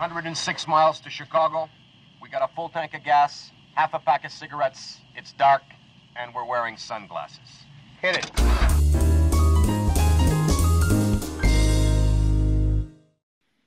106 miles to Chicago. We got a full tank of gas, half a pack of cigarettes. It's dark, and we're wearing sunglasses. Hit it.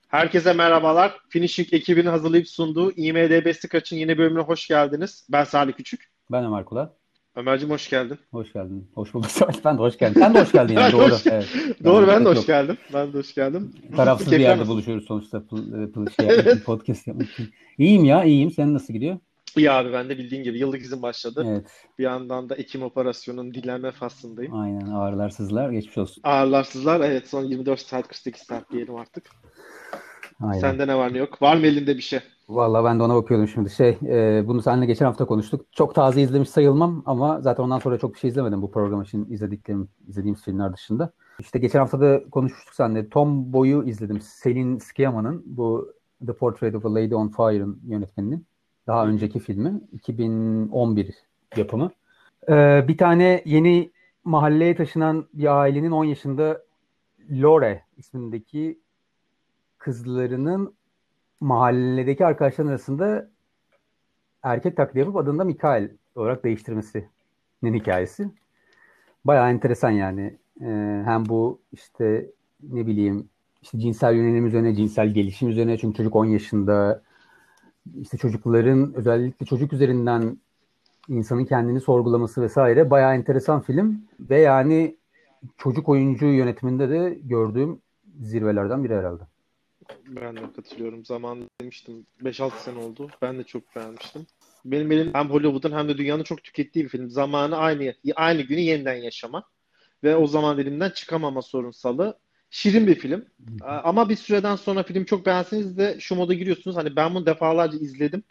Herkese merhabalar. Finishing ekibinin hazırlayıp sunduğu IMDB Scratch'ın yeni bölümüne hoş geldiniz. Ben Salih Küçük. Ben Ömer Kula. Ömerciğim hoş geldin. Hoş geldin. Hoş bulduk. Ben de hoş geldin. Sen de hoş geldin yani. Doğru. Evet. Doğru ben de hoş geldim. Ben de hoş geldim. Tarafsız bir yerde buluşuyoruz sonuçta pıl, pıl, şey için, podcast yapmak için. İyiyim ya iyiyim. Senin nasıl gidiyor? İyi abi ben de bildiğin gibi yıllık izin başladı. Evet. Bir yandan da Ekim operasyonun dinlenme faslındayım. Aynen ağırlarsızlar geçmiş olsun. Ağırlarsızlar evet son 24 saat 48 saat diyelim artık. Aynen. Sende ne var ne yok? Var mı elinde bir şey? Vallahi ben de ona bakıyordum şimdi. Şey, e, bunu seninle geçen hafta konuştuk. Çok taze izlemiş sayılmam ama zaten ondan sonra çok bir şey izlemedim bu program için izlediklerim, izlediğimiz filmler dışında. İşte geçen hafta da konuşmuştuk seninle. Tom Boy'u izledim. Selin Sciamma'nın bu The Portrait of a Lady on Fire'ın yönetmeninin. Daha önceki filmi. 2011 yapımı. Ee, bir tane yeni mahalleye taşınan bir ailenin 10 yaşında Lore ismindeki kızlarının mahalledeki arkadaşların arasında erkek taklidi yapıp adını da Mikael olarak değiştirmesinin hikayesi. Bayağı enteresan yani. Ee, hem bu işte ne bileyim işte cinsel yönelim üzerine, cinsel gelişim üzerine çünkü çocuk 10 yaşında işte çocukların özellikle çocuk üzerinden insanın kendini sorgulaması vesaire bayağı enteresan film ve yani çocuk oyuncu yönetiminde de gördüğüm zirvelerden biri herhalde. Ben de katılıyorum. Zaman demiştim. 5-6 sene oldu. Ben de çok beğenmiştim. Benim elim hem Hollywood'un hem de dünyanın çok tükettiği bir film. Zamanı aynı aynı günü yeniden yaşama ve o zaman dilimden çıkamama sorunsalı. Şirin bir film. Ama bir süreden sonra film çok beğenseniz de şu moda giriyorsunuz. Hani ben bunu defalarca izledim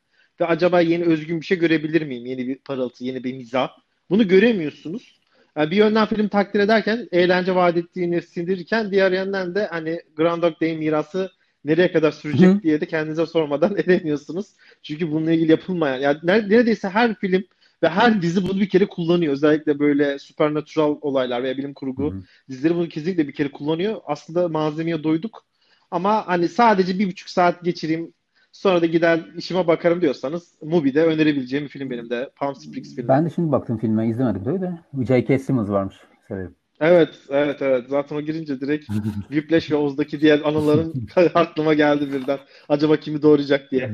ve acaba yeni özgün bir şey görebilir miyim? Yeni bir parıltı, yeni bir mizah. Bunu göremiyorsunuz. Yani bir yönden film takdir ederken, eğlence vaat ettiğini sindirirken diğer yönden de hani Groundhog Day mirası nereye kadar sürecek Hı. diye de kendinize sormadan edemiyorsunuz. Çünkü bununla ilgili yapılmayan, yani neredeyse her film ve her dizi bunu bir kere kullanıyor. Özellikle böyle supernatural olaylar veya bilim kurgu Hı. dizileri bunu kesinlikle bir kere kullanıyor. Aslında malzemeye doyduk. Ama hani sadece bir buçuk saat geçireyim sonra da gider işime bakarım diyorsanız Mubi'de önerebileceğim bir film benim de. Palm Springs filmi. Ben de şimdi baktım filme izlemedim tabii de. J.K. Simmons varmış. Severim. Evet, evet, evet. Zaten o girince direkt Whiplash ve Oz'daki diğer anıların aklıma geldi birden. Acaba kimi doğuracak diye.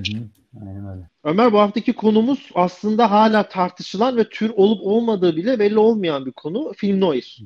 Aynen öyle. Ömer bu haftaki konumuz aslında hala tartışılan ve tür olup olmadığı bile belli olmayan bir konu. Film noir.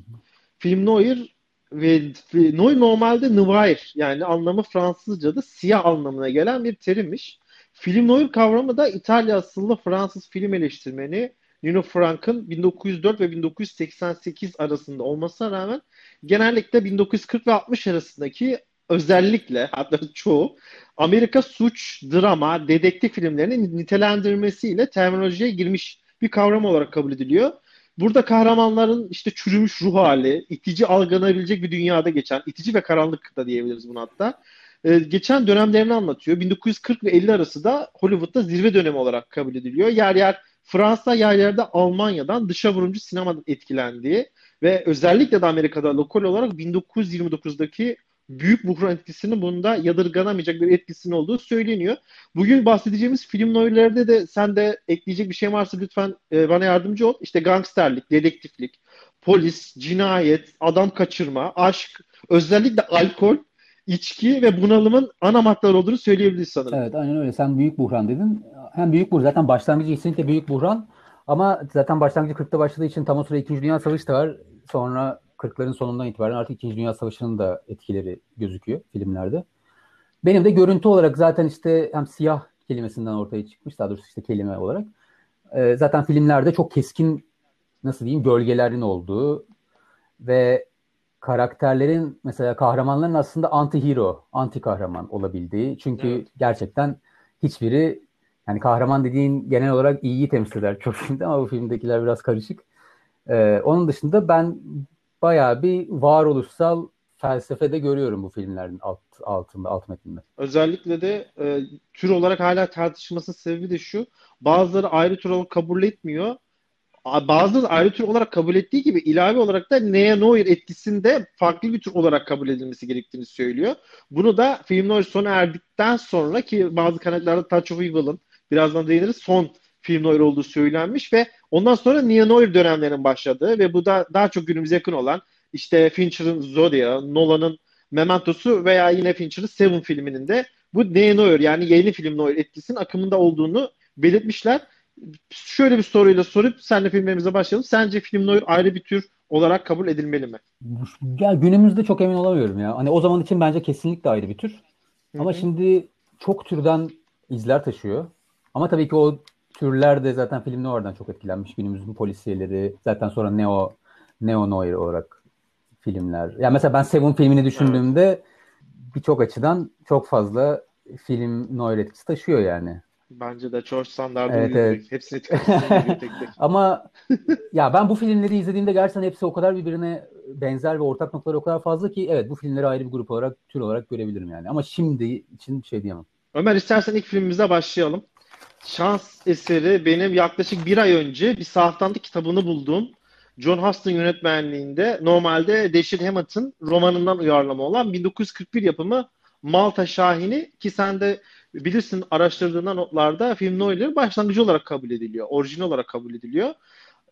Film noir ve noir normalde noir yani anlamı Fransızca'da siyah anlamına gelen bir terimmiş. Film noir kavramı da İtalya asıllı Fransız film eleştirmeni Nino Frank'ın 1904 ve 1988 arasında olmasına rağmen genellikle 1940 ve 60 arasındaki özellikle hatta çoğu Amerika suç, drama, dedektif filmlerinin nitelendirmesiyle terminolojiye girmiş bir kavram olarak kabul ediliyor. Burada kahramanların işte çürümüş ruh hali, itici algılanabilecek bir dünyada geçen, itici ve karanlık da diyebiliriz bunu hatta. Ee, geçen dönemlerini anlatıyor. 1940 ve 50 arası da Hollywood'da zirve dönemi olarak kabul ediliyor. Yer yer Fransa yer yerde Almanya'dan dışa vurumcu sinemadan etkilendiği ve özellikle de Amerika'da lokal olarak 1929'daki büyük buhran etkisinin bunda yadırganamayacak bir etkisinin olduğu söyleniyor. Bugün bahsedeceğimiz film noirlerde de sen de ekleyecek bir şey varsa lütfen e, bana yardımcı ol. İşte gangsterlik, dedektiflik, polis, cinayet, adam kaçırma, aşk, özellikle alkol içki ve bunalımın ana maddeler olduğunu söyleyebiliriz sanırım. Evet aynen öyle. Sen büyük buhran dedin. Hem büyük buhran zaten başlangıcı kesinlikle büyük buhran. Ama zaten başlangıcı 40'ta başladığı için tam o sırada 2. Dünya Savaşı da var. Sonra 40'ların sonundan itibaren artık 2. Dünya Savaşı'nın da etkileri gözüküyor filmlerde. Benim de görüntü olarak zaten işte hem siyah kelimesinden ortaya çıkmış daha doğrusu işte kelime olarak. Ee, zaten filmlerde çok keskin nasıl diyeyim gölgelerin olduğu ve karakterlerin mesela kahramanların aslında anti-hero, anti kahraman olabildiği. Çünkü evet. gerçekten hiçbiri yani kahraman dediğin genel olarak iyiyi temsil eder çok filmde ama bu filmdekiler biraz karışık. Ee, onun dışında ben bayağı bir varoluşsal felsefede görüyorum bu filmlerin alt, altında, alt metninde. Özellikle de e, tür olarak hala tartışmasının sebebi de şu. Bazıları ayrı tür olarak kabul etmiyor bazı ayrı tür olarak kabul ettiği gibi ilave olarak da Nea Noir etkisinde farklı bir tür olarak kabul edilmesi gerektiğini söylüyor. Bunu da film Noir sona erdikten sonra ki bazı kaynaklarda Touch of Evil'ın birazdan değiniriz son film Noir olduğu söylenmiş ve ondan sonra Neo Noir dönemlerinin başladığı ve bu da daha çok günümüze yakın olan işte Fincher'ın Zodiac, Nolan'ın Memento'su veya yine Fincher'ın Seven filminin de bu Neo Noir yani yeni film Noir etkisinin akımında olduğunu belirtmişler. Şöyle bir soruyla sorup senle filmlerimize başlayalım. Sence film noir ayrı bir tür olarak kabul edilmeli mi? Ya günümüzde çok emin olamıyorum ya. Hani o zaman için bence kesinlikle ayrı bir tür. Hı-hı. Ama şimdi çok türden izler taşıyor. Ama tabii ki o türler de zaten film noir'dan çok etkilenmiş. Günümüzün polisiyeleri, zaten sonra neo neo noir olarak filmler. Yani mesela ben Seven filmini düşündüğümde evet. birçok açıdan çok fazla film noir etkisi taşıyor yani. Bence de George Standard'ı evet, evet. Hepsini tek tek. Ama ya ben bu filmleri izlediğimde gerçekten hepsi o kadar birbirine benzer ve ortak noktaları o kadar fazla ki evet bu filmleri ayrı bir grup olarak, tür olarak görebilirim yani. Ama şimdi için bir şey diyemem. Ömer istersen ilk filmimize başlayalım. Şans eseri benim yaklaşık bir ay önce bir sahaftandı kitabını bulduğum John Huston yönetmenliğinde normalde Dashiell Hammett'ın romanından uyarlama olan 1941 yapımı Malta Şahini ki sen de bilirsin araştırdığında notlarda film noir'lerin başlangıcı olarak kabul ediliyor. Orijinal olarak kabul ediliyor.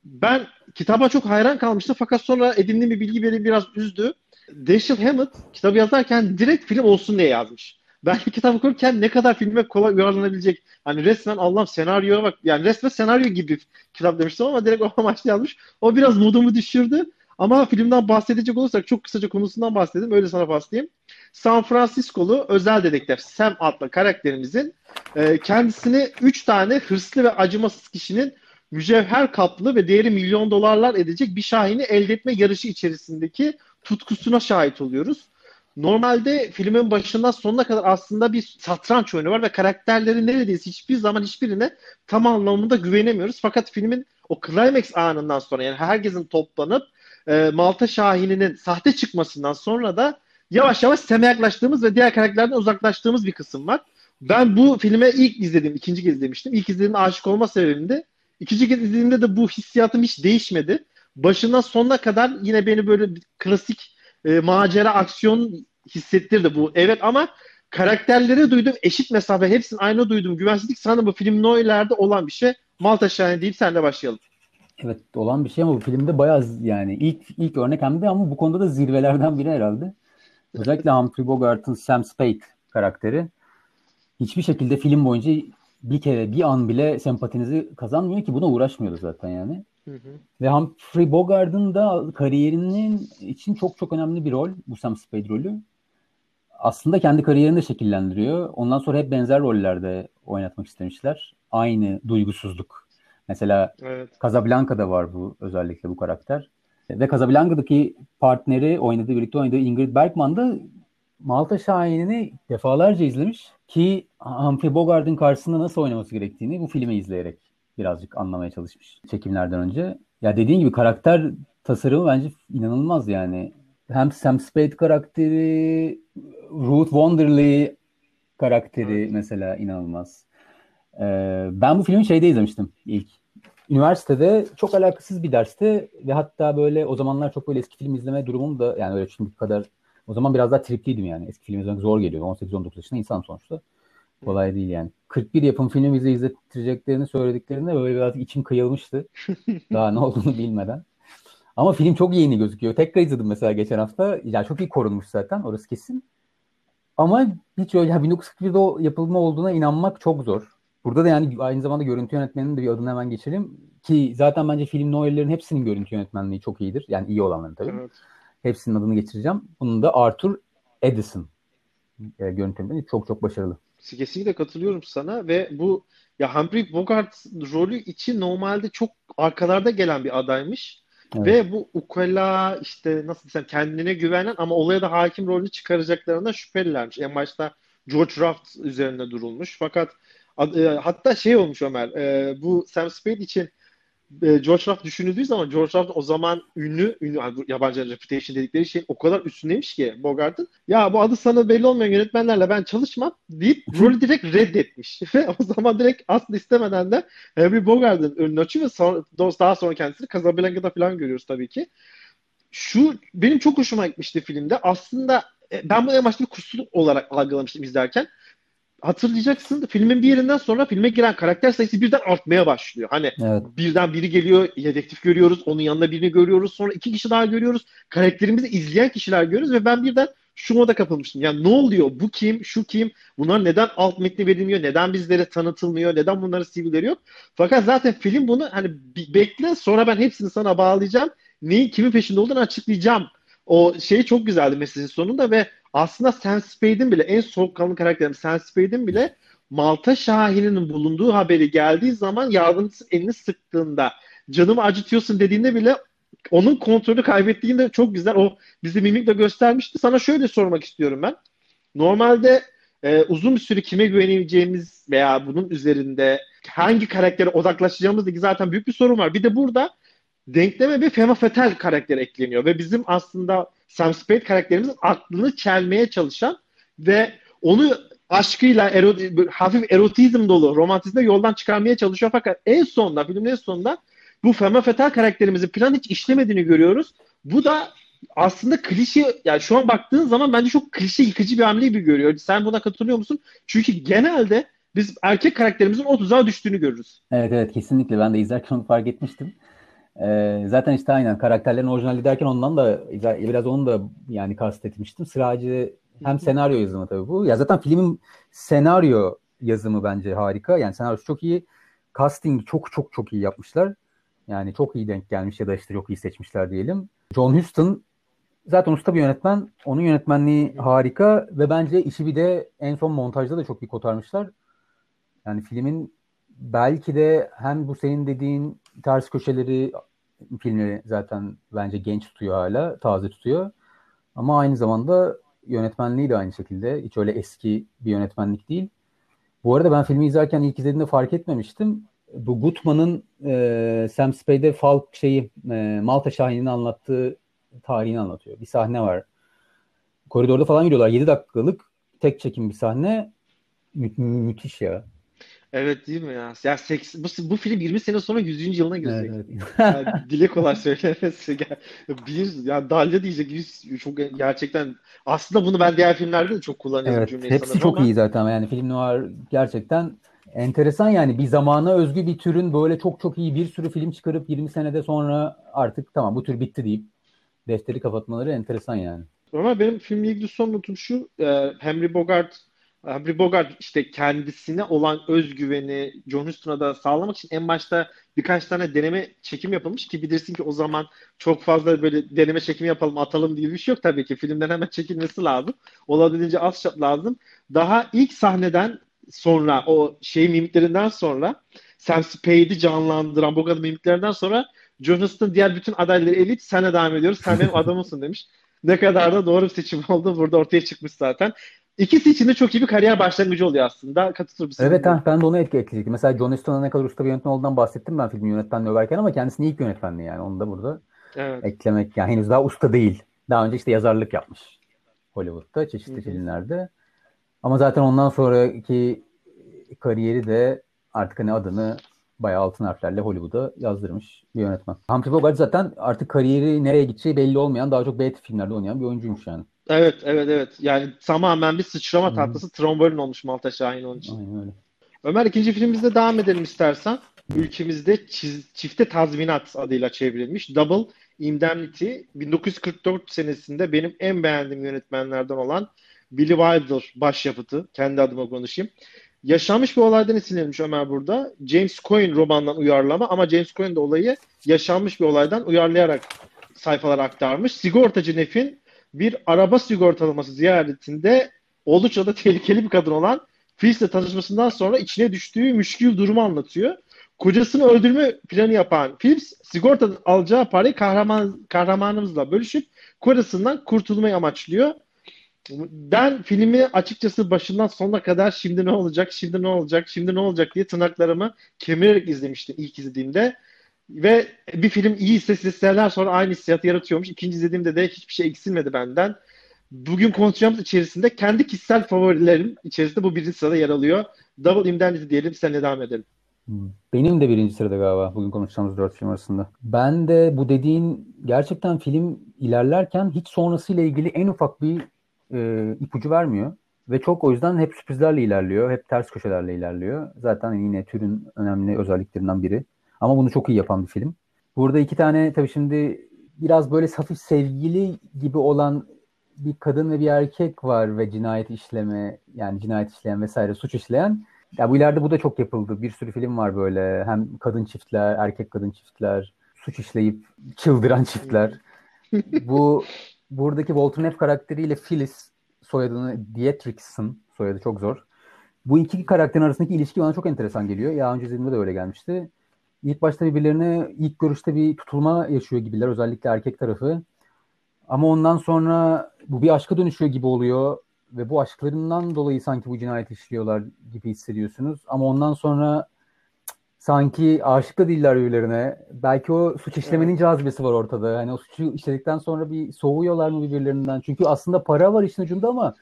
Ben kitaba çok hayran kalmıştım fakat sonra edindiğim bir bilgi beni biraz üzdü. Dashiell Hammett kitabı yazarken direkt film olsun diye yazmış. Ben kitap okurken ne kadar filme kolay uyarlanabilecek. Hani resmen Allah'ım senaryoya bak. Yani resmen senaryo gibi kitap demiştim ama direkt o amaçla yazmış. O biraz modumu düşürdü. Ama filmden bahsedecek olursak çok kısaca konusundan bahsedeyim. Öyle sana bahsedeyim. San Francisco'lu özel dedektif Sam adlı karakterimizin e, kendisini 3 tane hırslı ve acımasız kişinin mücevher kaplı ve değeri milyon dolarlar edecek bir şahini elde etme yarışı içerisindeki tutkusuna şahit oluyoruz. Normalde filmin başından sonuna kadar aslında bir satranç oyunu var ve karakterlerin neredeyse hiçbir zaman hiçbirine tam anlamında güvenemiyoruz. Fakat filmin o climax anından sonra yani herkesin toplanıp e, Malta Şahini'nin sahte çıkmasından sonra da yavaş yavaş Sem'e yaklaştığımız ve diğer karakterlerden uzaklaştığımız bir kısım var. Ben bu filme ilk izledim, ikinci kez izlemiştim. İlk izlediğimde aşık olma sebebim de ikinci kez izlediğimde de bu hissiyatım hiç değişmedi. Başından sonuna kadar yine beni böyle klasik e, macera aksiyon hissettirdi bu. Evet ama karakterlere duydum eşit mesafe hepsinin aynı duydum güvensizlik sanırım bu film Noir'lerde olan bir şey. Malta Şahane deyip senle başlayalım. Evet olan bir şey ama bu filmde bayağı yani ilk ilk örnek hem de ama bu konuda da zirvelerden biri herhalde. Özellikle Humphrey Bogart'ın Sam Spade karakteri hiçbir şekilde film boyunca bir kere bir an bile sempatinizi kazanmıyor ki buna uğraşmıyordu zaten yani. Hı hı. Ve Humphrey Bogart'ın da kariyerinin için çok çok önemli bir rol bu Sam Spade rolü. Aslında kendi kariyerini de şekillendiriyor. Ondan sonra hep benzer rollerde oynatmak istemişler. Aynı duygusuzluk. Mesela evet. Casablanca'da var bu özellikle bu karakter. Ve Casablanca'daki partneri oynadığı, birlikte oynadığı Ingrid Bergman da Malta Şahinini defalarca izlemiş ki Humphrey Bogart'ın karşısında nasıl oynaması gerektiğini bu filmi izleyerek birazcık anlamaya çalışmış çekimlerden önce. Ya dediğin gibi karakter tasarımı bence inanılmaz yani. Hem Sam Spade karakteri, Ruth Wonderly karakteri evet. mesela inanılmaz. Ee, ben bu filmi şeyde izlemiştim ilk üniversitede çok alakasız bir derste ve hatta böyle o zamanlar çok böyle eski film izleme durumum da yani öyle şimdiki kadar o zaman biraz daha tripliydim yani. Eski film izlemek zor geliyor. 18-19 yaşında insan sonuçta. Kolay değil yani. 41 yapım film bize izlettireceklerini söylediklerinde böyle biraz içim kıyılmıştı. Daha ne olduğunu bilmeden. Ama film çok yeni gözüküyor. Tekrar izledim mesela geçen hafta. Yani çok iyi korunmuş zaten orası kesin. Ama hiç öyle yani 1941'de o yapılma olduğuna inanmak çok zor. Burada da yani aynı zamanda görüntü yönetmeninin de bir adını hemen geçelim. Ki zaten bence film Noir'lerin hepsinin görüntü yönetmenliği çok iyidir. Yani iyi olanların tabii. Evet. Hepsinin adını geçireceğim. Bunun da Arthur Edison e, görüntü yönetmeni. Çok çok başarılı. Kesinlikle katılıyorum sana ve bu ya Humphrey Bogart rolü için normalde çok arkalarda gelen bir adaymış. Evet. Ve bu ukala işte nasıl desem kendine güvenen ama olaya da hakim rolü çıkaracaklarına şüphelilermiş. En başta George Raft üzerinde durulmuş. Fakat hatta şey olmuş Ömer e, bu Sam Spade için e, George Raft düşünüldüğü zaman George Raft o zaman ünlü, ünlü yani yabancı reputation dedikleri şeyin o kadar üstündeymiş ki Bogart'ın. Ya bu adı sana belli olmayan yönetmenlerle ben çalışmam deyip rolü direkt reddetmiş. Ve o zaman direkt aslında istemeden de Henry Bogart'ın önünü açıyor ve sonra, daha sonra kendisini Casablanca'da falan görüyoruz tabii ki. Şu benim çok hoşuma gitmişti filmde. Aslında e, ben bunu en başta bir kusurluk olarak algılamıştım izlerken hatırlayacaksın filmin bir yerinden sonra filme giren karakter sayısı birden artmaya başlıyor. Hani evet. birden biri geliyor, yedektif görüyoruz, onun yanında birini görüyoruz, sonra iki kişi daha görüyoruz. Karakterimizi izleyen kişiler görüyoruz ve ben birden şu moda kapılmıştım. Yani ne oluyor? Bu kim? Şu kim? Bunlar neden alt metni verilmiyor? Neden bizlere tanıtılmıyor? Neden bunların CV'leri yok? Fakat zaten film bunu hani bekle sonra ben hepsini sana bağlayacağım. Neyin kimin peşinde olduğunu açıklayacağım. O şey çok güzeldi mesajın sonunda ve aslında Sam Spade'in bile en soğukkanlı karakterim Sam Spade'in bile Malta Şahin'in bulunduğu haberi geldiği zaman yardımcısı elini sıktığında canımı acıtıyorsun dediğinde bile onun kontrolü kaybettiğinde çok güzel o bizi mimikle göstermişti. Sana şöyle sormak istiyorum ben. Normalde e, uzun bir süre kime güveneceğimiz veya bunun üzerinde hangi karaktere odaklaşacağımız ilgili zaten büyük bir sorun var. Bir de burada denkleme bir fema fatal karakter ekleniyor ve bizim aslında Sam Spade karakterimizin aklını çelmeye çalışan ve onu aşkıyla ero, hafif erotizm dolu romantizme yoldan çıkarmaya çalışıyor fakat en sonunda filmin en sonunda bu fema fatal karakterimizin plan hiç işlemediğini görüyoruz. Bu da aslında klişe yani şu an baktığın zaman bence çok klişe yıkıcı bir hamle gibi görüyor. Sen buna katılıyor musun? Çünkü genelde biz erkek karakterimizin o tuzağa düştüğünü görürüz. Evet evet kesinlikle ben de izlerken fark etmiştim. Ee, zaten işte aynen karakterlerin orijinali derken ondan da biraz onu da yani kastetmiştim. Sıracı hem senaryo yazımı tabii bu. Ya zaten filmin senaryo yazımı bence harika. Yani senaryosu çok iyi. Casting çok çok çok iyi yapmışlar. Yani çok iyi denk gelmiş ya da işte çok iyi seçmişler diyelim. John Huston zaten usta bir yönetmen. Onun yönetmenliği harika ve bence işi bir de en son montajda da çok iyi kotarmışlar. Yani filmin belki de hem bu senin dediğin ters köşeleri filmi zaten bence genç tutuyor hala, taze tutuyor. Ama aynı zamanda yönetmenliği de aynı şekilde. Hiç öyle eski bir yönetmenlik değil. Bu arada ben filmi izlerken ilk izlediğimde fark etmemiştim. Bu Gutman'ın e, Sam Spade'e Falk şeyi e, Malta Şahin'in anlattığı tarihini anlatıyor. Bir sahne var. Koridorda falan yürüyorlar. 7 dakikalık tek çekim bir sahne. Mü- müthiş ya. Evet değil mi ya? Ya seks, bu, bu film 20 sene sonra 100. yılına girecek. Evet, evet. yani dile kolay söylemesi. Bir, ya dalga diyecek 100 çok gerçekten aslında bunu ben diğer filmlerde de çok kullanıyorum evet, cümleyi Hepsi çok ama... iyi zaten yani film noir gerçekten enteresan yani bir zamana özgü bir türün böyle çok çok iyi bir sürü film çıkarıp 20 senede sonra artık tamam bu tür bitti deyip defteri kapatmaları enteresan yani. Ama benim filmle ilgili son notum şu. E, Henry Bogart Humphrey Bogart işte kendisine olan özgüveni John Huston'a da sağlamak için en başta birkaç tane deneme çekim yapılmış ki bilirsin ki o zaman çok fazla böyle deneme çekimi yapalım atalım diye bir şey yok tabii ki. Filmden hemen çekilmesi lazım. Olabildiğince az şart lazım. Daha ilk sahneden sonra o şey mimiklerinden sonra Sam Spade'i canlandıran Bogart mimiklerinden sonra John Huston diğer bütün adayları elip senle devam ediyoruz. Sen benim adamımsın demiş. Ne kadar da doğru bir seçim oldu. Burada ortaya çıkmış zaten. İkisi için de çok iyi bir kariyer başlangıcı oluyor aslında. Katılır mısın? Evet ha, ben de onu ekleyecektim. Mesela John Huston'a ne kadar usta bir yönetmen olduğundan bahsettim ben filmin yönetmenliği överken ama kendisini ilk yönetmenliği yani. Onu da burada evet. eklemek yani henüz daha usta değil. Daha önce işte yazarlık yapmış Hollywood'da çeşitli Hı-hı. filmlerde. Ama zaten ondan sonraki kariyeri de artık hani adını bayağı altın harflerle Hollywood'a yazdırmış bir yönetmen. Humphrey Bogart zaten artık kariyeri nereye gideceği belli olmayan daha çok B filmlerde oynayan bir oyuncuymuş yani. Evet evet evet. Yani tamamen bir sıçrama tahtası trombolin olmuş Malta Şahin onun için. Aynen öyle. Ömer ikinci filmimizde devam edelim istersen. Ülkemizde çiz, çifte tazminat adıyla çevrilmiş Double Indemnity 1944 senesinde benim en beğendiğim yönetmenlerden olan Billy Wilder başyapıtı. Kendi adıma konuşayım. Yaşanmış bir olaydan esinlenmiş Ömer burada. James Coyne romandan uyarlama ama James Coyne de olayı yaşanmış bir olaydan uyarlayarak sayfalara aktarmış. Sigortacı Nef'in bir araba sigortalaması ziyaretinde oldukça da tehlikeli bir kadın olan Phyllis'le tanışmasından sonra içine düştüğü müşkül durumu anlatıyor. Kocasını öldürme planı yapan Phillips sigortadan alacağı parayı kahraman, kahramanımızla bölüşüp kocasından kurtulmayı amaçlıyor. Ben filmi açıkçası başından sonuna kadar şimdi ne olacak, şimdi ne olacak, şimdi ne olacak diye tırnaklarımı kemirerek izlemiştim ilk izlediğimde. Ve bir film iyi ise seneler sonra aynı hissiyatı yaratıyormuş. İkinci izlediğimde de hiçbir şey eksilmedi benden. Bugün konuşacağımız içerisinde kendi kişisel favorilerim içerisinde bu birinci sırada yer alıyor. Double Indemnity diyelim, senle devam edelim. Benim de birinci sırada galiba bugün konuşacağımız dört film arasında. Ben de bu dediğin gerçekten film ilerlerken hiç sonrasıyla ilgili en ufak bir e, ipucu vermiyor. Ve çok o yüzden hep sürprizlerle ilerliyor. Hep ters köşelerle ilerliyor. Zaten yine türün önemli özelliklerinden biri. Ama bunu çok iyi yapan bir film. Burada iki tane tabii şimdi biraz böyle hafif sevgili gibi olan bir kadın ve bir erkek var ve cinayet işleme yani cinayet işleyen vesaire suç işleyen. Ya bu ileride bu da çok yapıldı. Bir sürü film var böyle. Hem kadın çiftler, erkek kadın çiftler, suç işleyip çıldıran çiftler. bu buradaki Walter Neff karakteriyle Phyllis soyadını Dietrichson soyadı çok zor. Bu iki karakterin arasındaki ilişki bana çok enteresan geliyor. Ya önce izlediğimde de öyle gelmişti. İlk başta birbirlerine ilk görüşte bir tutulma yaşıyor gibiler. Özellikle erkek tarafı. Ama ondan sonra bu bir aşka dönüşüyor gibi oluyor ve bu aşklarından dolayı sanki bu cinayet işliyorlar gibi hissediyorsunuz. Ama ondan sonra sanki aşık da değiller birbirlerine. Belki o suç işlemenin evet. cazibesi var ortada. Hani o suçu işledikten sonra bir soğuyorlar mı birbirlerinden? Çünkü aslında para var işin ucunda ama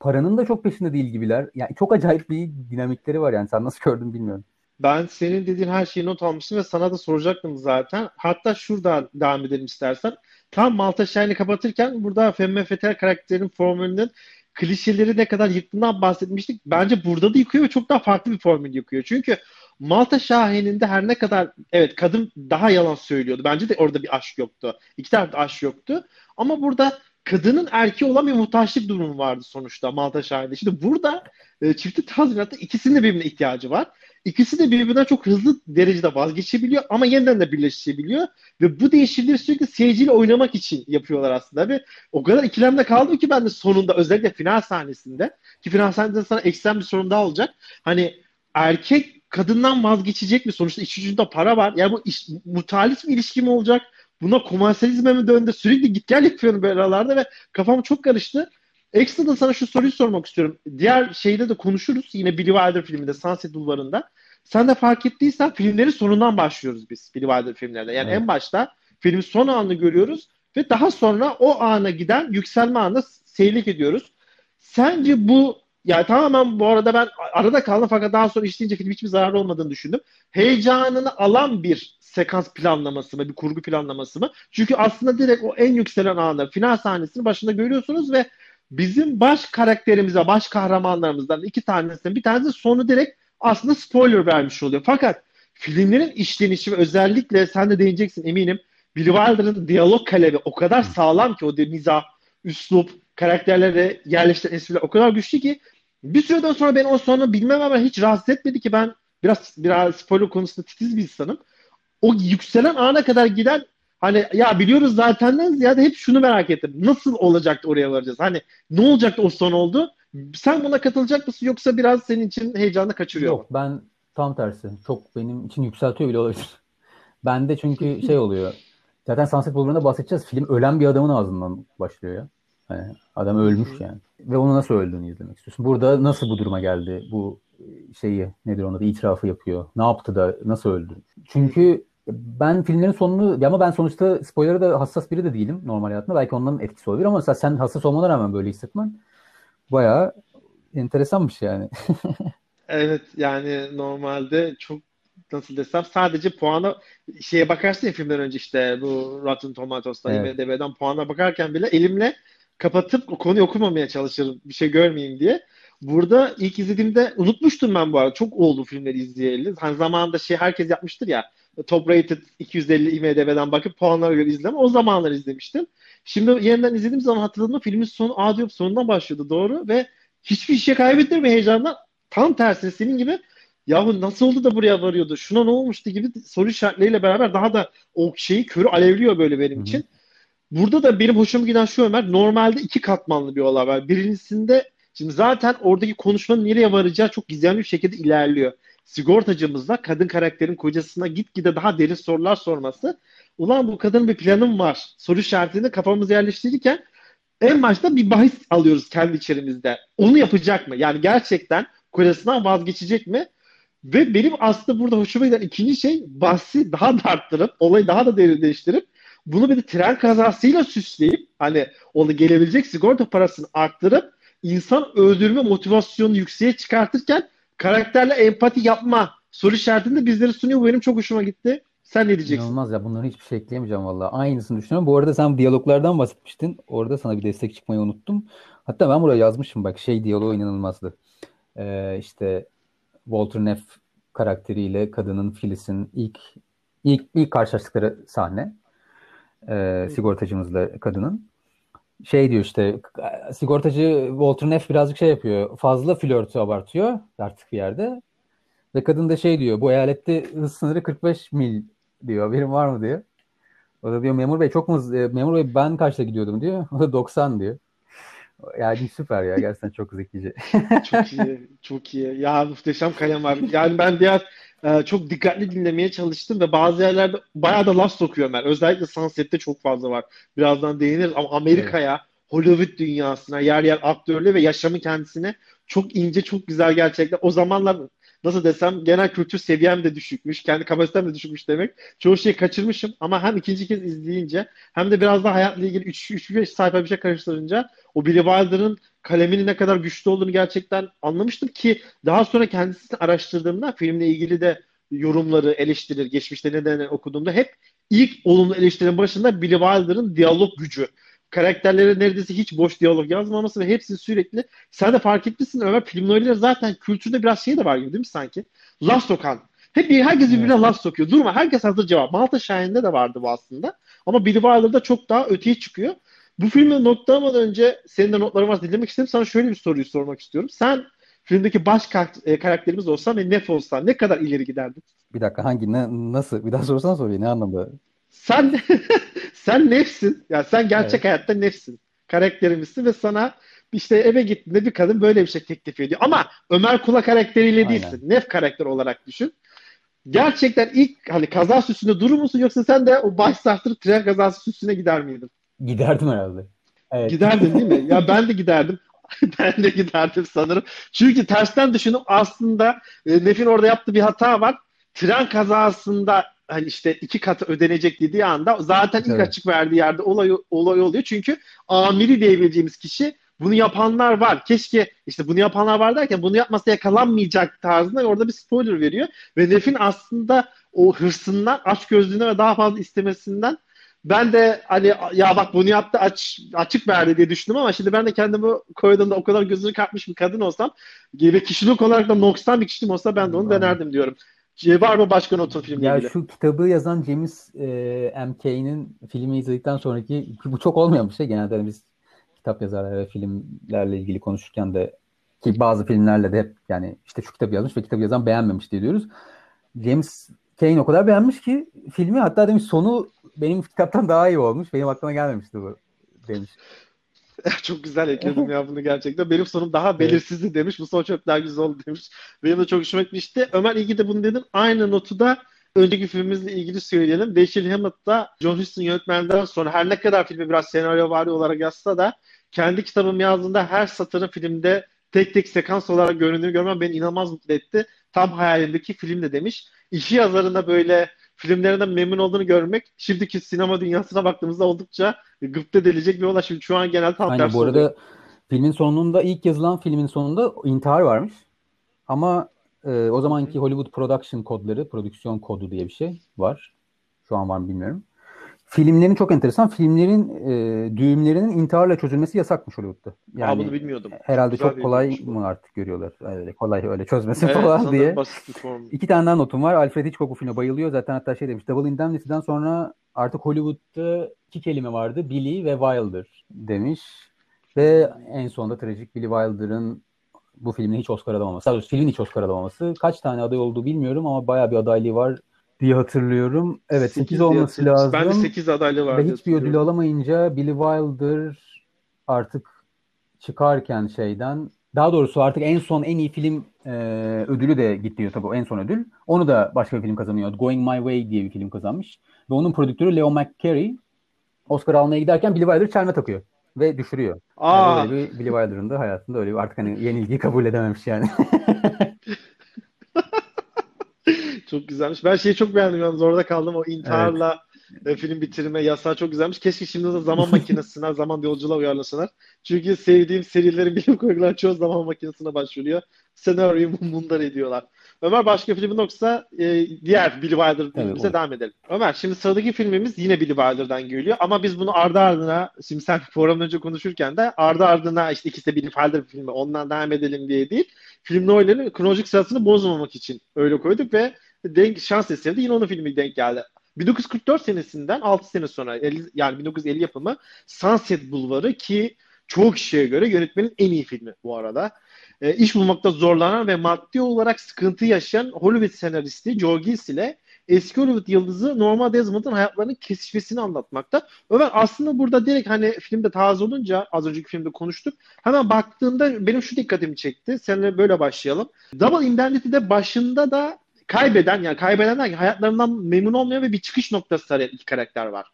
paranın da çok peşinde değil gibiler. Yani çok acayip bir dinamikleri var yani. Sen nasıl gördün bilmiyorum. Ben senin dediğin her şeyi not almıştım ve sana da soracaktım zaten. Hatta şurada devam edelim istersen. Tam Malta Shine'i kapatırken burada Femme Fetel karakterinin formülünün klişeleri ne kadar yıktığından bahsetmiştik. Bence burada da yıkıyor ve çok daha farklı bir formül yıkıyor. Çünkü Malta Şahin'inde her ne kadar evet kadın daha yalan söylüyordu. Bence de orada bir aşk yoktu. İki tarafta aşk yoktu. Ama burada kadının erkeği olan bir muhtaçlık durumu vardı sonuçta Malta Şahin'de. Şimdi burada e, çifti tazminatta ikisinin de birbirine ihtiyacı var. İkisi de birbirinden çok hızlı derecede vazgeçebiliyor ama yeniden de birleşebiliyor. Ve bu değişiklikleri sürekli seyirciyle oynamak için yapıyorlar aslında. Ve o kadar ikilemde kaldım ki ben de sonunda özellikle final sahnesinde ki final sahnesinde sana ekstrem bir sorun daha olacak. Hani erkek kadından vazgeçecek mi? Sonuçta iş ucunda para var. Yani bu iş, mutalif bir ilişki mi olacak? Buna komensalizme mi döndü? Sürekli git gel yapıyorum böyle aralarda ve kafam çok karıştı. Ekstra da sana şu soruyu sormak istiyorum. Diğer şeyde de konuşuruz. Yine Billy Wilder filminde Sunset Bulvarı'nda. Sen de fark ettiysen filmlerin sonundan başlıyoruz biz Billy Wilder filmlerde. Yani evet. en başta filmin son anını görüyoruz ve daha sonra o ana giden yükselme anına seyirlik ediyoruz. Sence bu yani tamamen bu arada ben arada kaldım fakat daha sonra işleyince film hiçbir zararı olmadığını düşündüm. Heyecanını alan bir sekans planlaması mı, bir kurgu planlaması mı? Çünkü aslında direkt o en yükselen anda final sahnesini başında görüyorsunuz ve bizim baş karakterimize, baş kahramanlarımızdan iki tanesinin bir tanesi sonu direkt aslında spoiler vermiş oluyor. Fakat filmlerin işlenişi ve özellikle sen de değineceksin eminim Billy Wilder'ın diyalog kalebi o kadar sağlam ki o mizah, üslup, karakterlere yerleştiren espriler o kadar güçlü ki bir süreden sonra ben o sonu bilmem ama hiç rahatsız etmedi ki ben biraz biraz spoiler konusunda titiz bir insanım. O yükselen ana kadar giden Hani ya biliyoruz zatenden ziyade hep şunu merak ettim. Nasıl olacaktı oraya varacağız? Hani ne olacaktı o son oldu? Sen buna katılacak mısın yoksa biraz senin için heyecanı kaçırıyor Yok mu? ben tam tersi. Çok benim için yükseltiyor bile olabilir. Ben de çünkü şey oluyor. Zaten Sunset Boulevard'da bahsedeceğiz. Film ölen bir adamın ağzından başlıyor ya. Hani adam ölmüş yani. Ve onu nasıl öldüğünü izlemek istiyorsun. Burada nasıl bu duruma geldi? Bu şeyi nedir ona da itirafı yapıyor. Ne yaptı da nasıl öldü? Çünkü ben filmlerin sonunu ama ben sonuçta spoiler'a da hassas biri de değilim normal hayatımda. Belki onların etkisi olabilir ama mesela sen hassas olmana rağmen böyle hissetmen bayağı enteresanmış yani. evet yani normalde çok nasıl desem sadece puana şeye bakarsın ya filmden önce işte bu Rotten Tomatoes'tan evet. IMDb'den puana bakarken bile elimle kapatıp o konuyu okumamaya çalışırım bir şey görmeyeyim diye. Burada ilk izlediğimde unutmuştum ben bu arada. Çok oldu filmleri izleyeli. Hani zamanında şey herkes yapmıştır ya top rated 250 IMDB'den bakıp puanlara göre izleme. O zamanlar izlemiştim. Şimdi yeniden izlediğim zaman hatırladım filmin sonu A diyor sonundan başlıyordu doğru ve hiçbir şey kaybettirme heyecandan tam tersine senin gibi yahu nasıl oldu da buraya varıyordu şuna ne olmuştu gibi soru işaretleriyle beraber daha da o şeyi körü alevliyor böyle benim Hı-hı. için. Burada da benim hoşuma giden şu Ömer normalde iki katmanlı bir olay var. Birincisinde şimdi zaten oradaki konuşmanın nereye varacağı çok gizemli bir şekilde ilerliyor sigortacımızla kadın karakterin kocasına gitgide daha derin sorular sorması. Ulan bu kadının bir planım var. Soru işaretini kafamıza yerleştirirken en başta bir bahis alıyoruz kendi içerimizde. Onu yapacak mı? Yani gerçekten kocasından vazgeçecek mi? Ve benim aslında burada hoşuma giden ikinci şey bahsi daha da arttırıp, olayı daha da derinleştirip bunu bir de tren kazasıyla süsleyip hani onu gelebilecek sigorta parasını arttırıp insan öldürme motivasyonunu yükseğe çıkartırken karakterle empati yapma soru işaretini bizlere sunuyor. Bu benim çok hoşuma gitti. Sen ne diyeceksin? İnanılmaz ya bunların hiçbir şey ekleyemeyeceğim valla. Aynısını düşünüyorum. Bu arada sen diyaloglardan bahsetmiştin. Orada sana bir destek çıkmayı unuttum. Hatta ben buraya yazmışım bak şey diyaloğu inanılmazdı. Ee, işte Walter Neff karakteriyle kadının Phyllis'in ilk ilk ilk karşılaştıkları sahne. Ee, sigortacımızla kadının. Şey diyor işte sigortacı Walter Neff birazcık şey yapıyor. Fazla flörtü abartıyor artık bir yerde. Ve kadın da şey diyor bu eyalette hız sınırı 45 mil diyor. Haberin var mı diyor. O da diyor memur bey çok mu hızlı? Memur bey ben kaçta gidiyordum diyor. O da 90 diyor. Yani süper ya gerçekten çok zekice. çok iyi, çok iyi. Ya muhteşem kalem var. Yani ben diğer e, çok dikkatli dinlemeye çalıştım ve bazı yerlerde bayağı da laf sokuyor Ömer. Özellikle Sunset'te çok fazla var. Birazdan değiniriz ama Amerika'ya, evet. Hollywood dünyasına, yer yer aktörlüğü ve yaşamı kendisine çok ince, çok güzel gerçekten. O zamanlar nasıl desem genel kültür seviyem de düşükmüş. Kendi kapasitem de düşükmüş demek. Çoğu şeyi kaçırmışım ama hem ikinci kez izleyince hem de biraz daha hayatla ilgili 3-5 sayfa bir şey karıştırınca o Billy Wilder'ın kaleminin ne kadar güçlü olduğunu gerçekten anlamıştım ki daha sonra kendisini araştırdığımda filmle ilgili de yorumları, eleştirileri, geçmişte nedenleri okuduğumda hep ilk olumlu eleştirinin başında Billy Wilder'ın diyalog gücü karakterlere neredeyse hiç boş diyalog yazmaması ve hepsi sürekli sen de fark etmişsin Ömer filmleriyle zaten kültürde biraz şey de var gibi değil mi sanki? Laf sokan. Hep bir, herkes birbirine evet. laf sokuyor. Durma herkes hazır cevap. Malta Şahin'de de vardı bu aslında. Ama Billy Wilder'da çok daha öteye çıkıyor. Bu filmi notlamadan önce senin de notların varsa dinlemek istedim. Sana şöyle bir soruyu sormak istiyorum. Sen filmdeki baş e, karakterimiz olsan ve Nef olsan ne kadar ileri giderdin? Bir dakika hangi ne nasıl? Bir daha sorsana soruyu ne anlamda? Sen sen nefsin. Yani sen gerçek evet. hayatta nefsin. Karakterimizsin ve sana işte eve gittiğinde bir kadın böyle bir şey teklif ediyor. Ama Ömer Kula karakteriyle Aynen. değilsin. Nef karakter olarak düşün. Gerçekten ilk hani kaza süsünde durur musun yoksa sen de o baş sartır tren kazası süsüne gider miydin? Giderdim herhalde. Evet. Giderdin değil mi? Ya ben de giderdim. ben de giderdim sanırım. Çünkü tersten düşünüp aslında e, Nef'in orada yaptığı bir hata var. Tren kazasında hani işte iki katı ödenecek dediği anda zaten ilk evet. açık verdiği yerde olay, olay oluyor. Çünkü amiri diyebileceğimiz kişi bunu yapanlar var. Keşke işte bunu yapanlar var derken bunu yapmasa yakalanmayacak tarzında orada bir spoiler veriyor. Ve Nef'in aslında o hırsından, aç gözlüğüne ve daha fazla istemesinden ben de hani ya bak bunu yaptı aç, açık verdi diye düşündüm ama şimdi ben de kendimi koyduğumda o kadar gözünü kapmış bir kadın olsam ve kişilik olarak da noksan bir kişiyim olsa ben de onu denerdim diyorum. Şey var mı başka notun filmle ya ilgili? Şu kitabı yazan James e, MK'nin filmi izledikten sonraki bu çok olmayan bir şey. Genelde hani biz kitap yazarları ve filmlerle ilgili konuşurken de ki bazı filmlerle de hep yani işte şu kitabı yazmış ve kitabı yazan beğenmemiş diye diyoruz. James Kane o kadar beğenmiş ki filmi hatta demiş sonu benim kitaptan daha iyi olmuş. Benim aklıma gelmemişti bu demiş. çok güzel ekledim ya bunu gerçekten. Benim sonum daha belirsizdi demiş. Bu son çok daha güzel oldu demiş. Benim de çok hoşuma gitmişti. Ömer iyi de bunu dedim. Aynı notu da önceki filmimizle ilgili söyleyelim. Dashiell Hammett da John Huston yönetmeninden sonra her ne kadar filmi biraz senaryo vari olarak yazsa da kendi kitabım yazdığında her satırın filmde tek tek sekans olarak göründüğünü görmem beni inanılmaz mutlu etti. Tam hayalimdeki filmde demiş. İşi yazarında böyle filmlerinden memnun olduğunu görmek şimdiki sinema dünyasına baktığımızda oldukça gıpta edilecek bir olay. Şimdi şu an genel tam tersi Bu arada oluyor. filmin sonunda ilk yazılan filmin sonunda intihar varmış. Ama e, o zamanki Hollywood Production kodları, prodüksiyon kodu diye bir şey var. Şu an var mı bilmiyorum. Filmlerin çok enteresan. Filmlerin e, düğümlerinin intiharla çözülmesi yasakmış Hollywood'da. Yani Aa, bunu bilmiyordum. Herhalde Güzel çok kolay mı artık görüyorlar. Öyle kolay öyle çözmesi evet, falan diye. İki tane daha notum var. Alfred Hitchcock bu filme bayılıyor. Zaten hatta şey demiş. Double Indemnity'den sonra artık Hollywood'da iki kelime vardı. Billy ve Wilder demiş. Ve en sonunda trajik Billy Wilder'ın bu filmin hiç Oscar alamaması. Sadece filmin hiç Oscar alamaması. Kaç tane aday olduğu bilmiyorum ama bayağı bir adaylığı var diye hatırlıyorum. Evet 8, 8 olması lazım. Ben de 8 adaylı var. Ve hiçbir ödül alamayınca Billy Wilder artık çıkarken şeyden daha doğrusu artık en son en iyi film e, ödülü de gitti tabii o en son ödül. Onu da başka bir film kazanıyor. Going My Way diye bir film kazanmış. Ve onun prodüktörü Leo McCarey Oscar almaya giderken Billy Wilder çelme takıyor ve düşürüyor. Aa. Yani öyle bir Billy Wilder'ın da hayatında öyle bir artık hani yenilgiyi kabul edememiş yani. Çok güzelmiş. Ben şeyi çok beğendim yalnız orada kaldım. O intiharla evet. film bitirme yasağı çok güzelmiş. Keşke şimdi de zaman makinesine, zaman yolculuğa uyarlasalar. Çünkü sevdiğim serilerin bilim kurguları çoğu zaman makinesine başvuruyor. Senaryoyu mundar ediyorlar. Ömer başka filmin yoksa e, diğer Billy Wilder filmimize evet, devam edelim. Ömer şimdi sıradaki filmimiz yine Billy Wilder'dan geliyor ama biz bunu ardı ardına şimdi sen programdan önce konuşurken de ardı ardına işte ikisi de Billy Wilder filmi ondan devam edelim diye değil. Film Noel'in kronolojik sırasını bozmamak için öyle koyduk ve denk şans eseri de yine onun filmi denk geldi. 1944 senesinden 6 sene sonra yani 1950 yapımı Sunset Bulvarı ki çoğu kişiye göre yönetmenin en iyi filmi bu arada e, iş bulmakta zorlanan ve maddi olarak sıkıntı yaşayan Hollywood senaristi Joe Gill ile eski Hollywood yıldızı Norma Desmond'ın hayatlarının kesişmesini anlatmakta. Ömer aslında burada direkt hani filmde taze olunca az önceki filmde konuştuk. Hemen baktığımda benim şu dikkatimi çekti. Seninle böyle başlayalım. Double Indemnity'de başında da kaybeden yani kaybedenler hayatlarından memnun olmayan ve bir çıkış noktası arayan iki karakter var.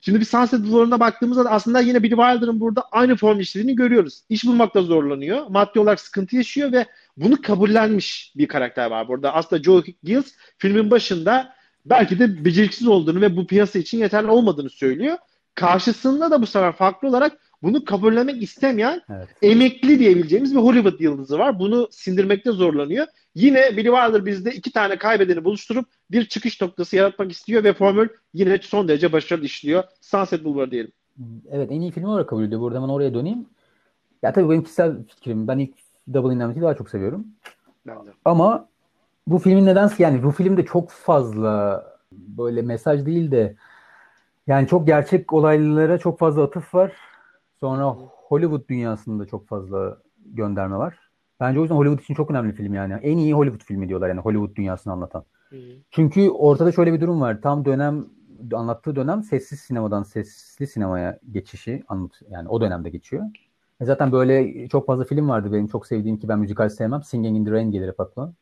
Şimdi bir Sunset Boulevard'ına baktığımızda da aslında yine Billy Wilder'ın burada aynı form işlediğini görüyoruz. İş bulmakta zorlanıyor. Maddi olarak sıkıntı yaşıyor ve bunu kabullenmiş bir karakter var burada. Aslında Joe Gills filmin başında belki de beceriksiz olduğunu ve bu piyasa için yeterli olmadığını söylüyor. Karşısında da bu sefer farklı olarak bunu kabullenmek istemeyen evet. emekli diyebileceğimiz bir Hollywood yıldızı var. Bunu sindirmekte zorlanıyor. Yine Billy Wilder bizde iki tane kaybedeni buluşturup bir çıkış noktası yaratmak istiyor ve formül yine son derece başarılı işliyor. Sunset Boulevard diyelim. Evet en iyi film olarak kabul ediyor. Burada hemen oraya döneyim. Ya tabii benim kişisel fikrim. Ben ilk Double Indemnity'yi daha çok seviyorum. Ben de. Ama bu filmin nedense yani bu filmde çok fazla böyle mesaj değil de yani çok gerçek olaylara çok fazla atıf var. Sonra Hollywood dünyasında çok fazla gönderme var. Bence o yüzden Hollywood için çok önemli film yani. En iyi Hollywood filmi diyorlar yani Hollywood dünyasını anlatan. Hı. Çünkü ortada şöyle bir durum var. Tam dönem anlattığı dönem sessiz sinemadan sesli sinemaya geçişi anlat yani o dönemde geçiyor. E zaten böyle çok fazla film vardı benim çok sevdiğim ki ben müzikal sevmem. Singing in the Rain gelir hep aklıma.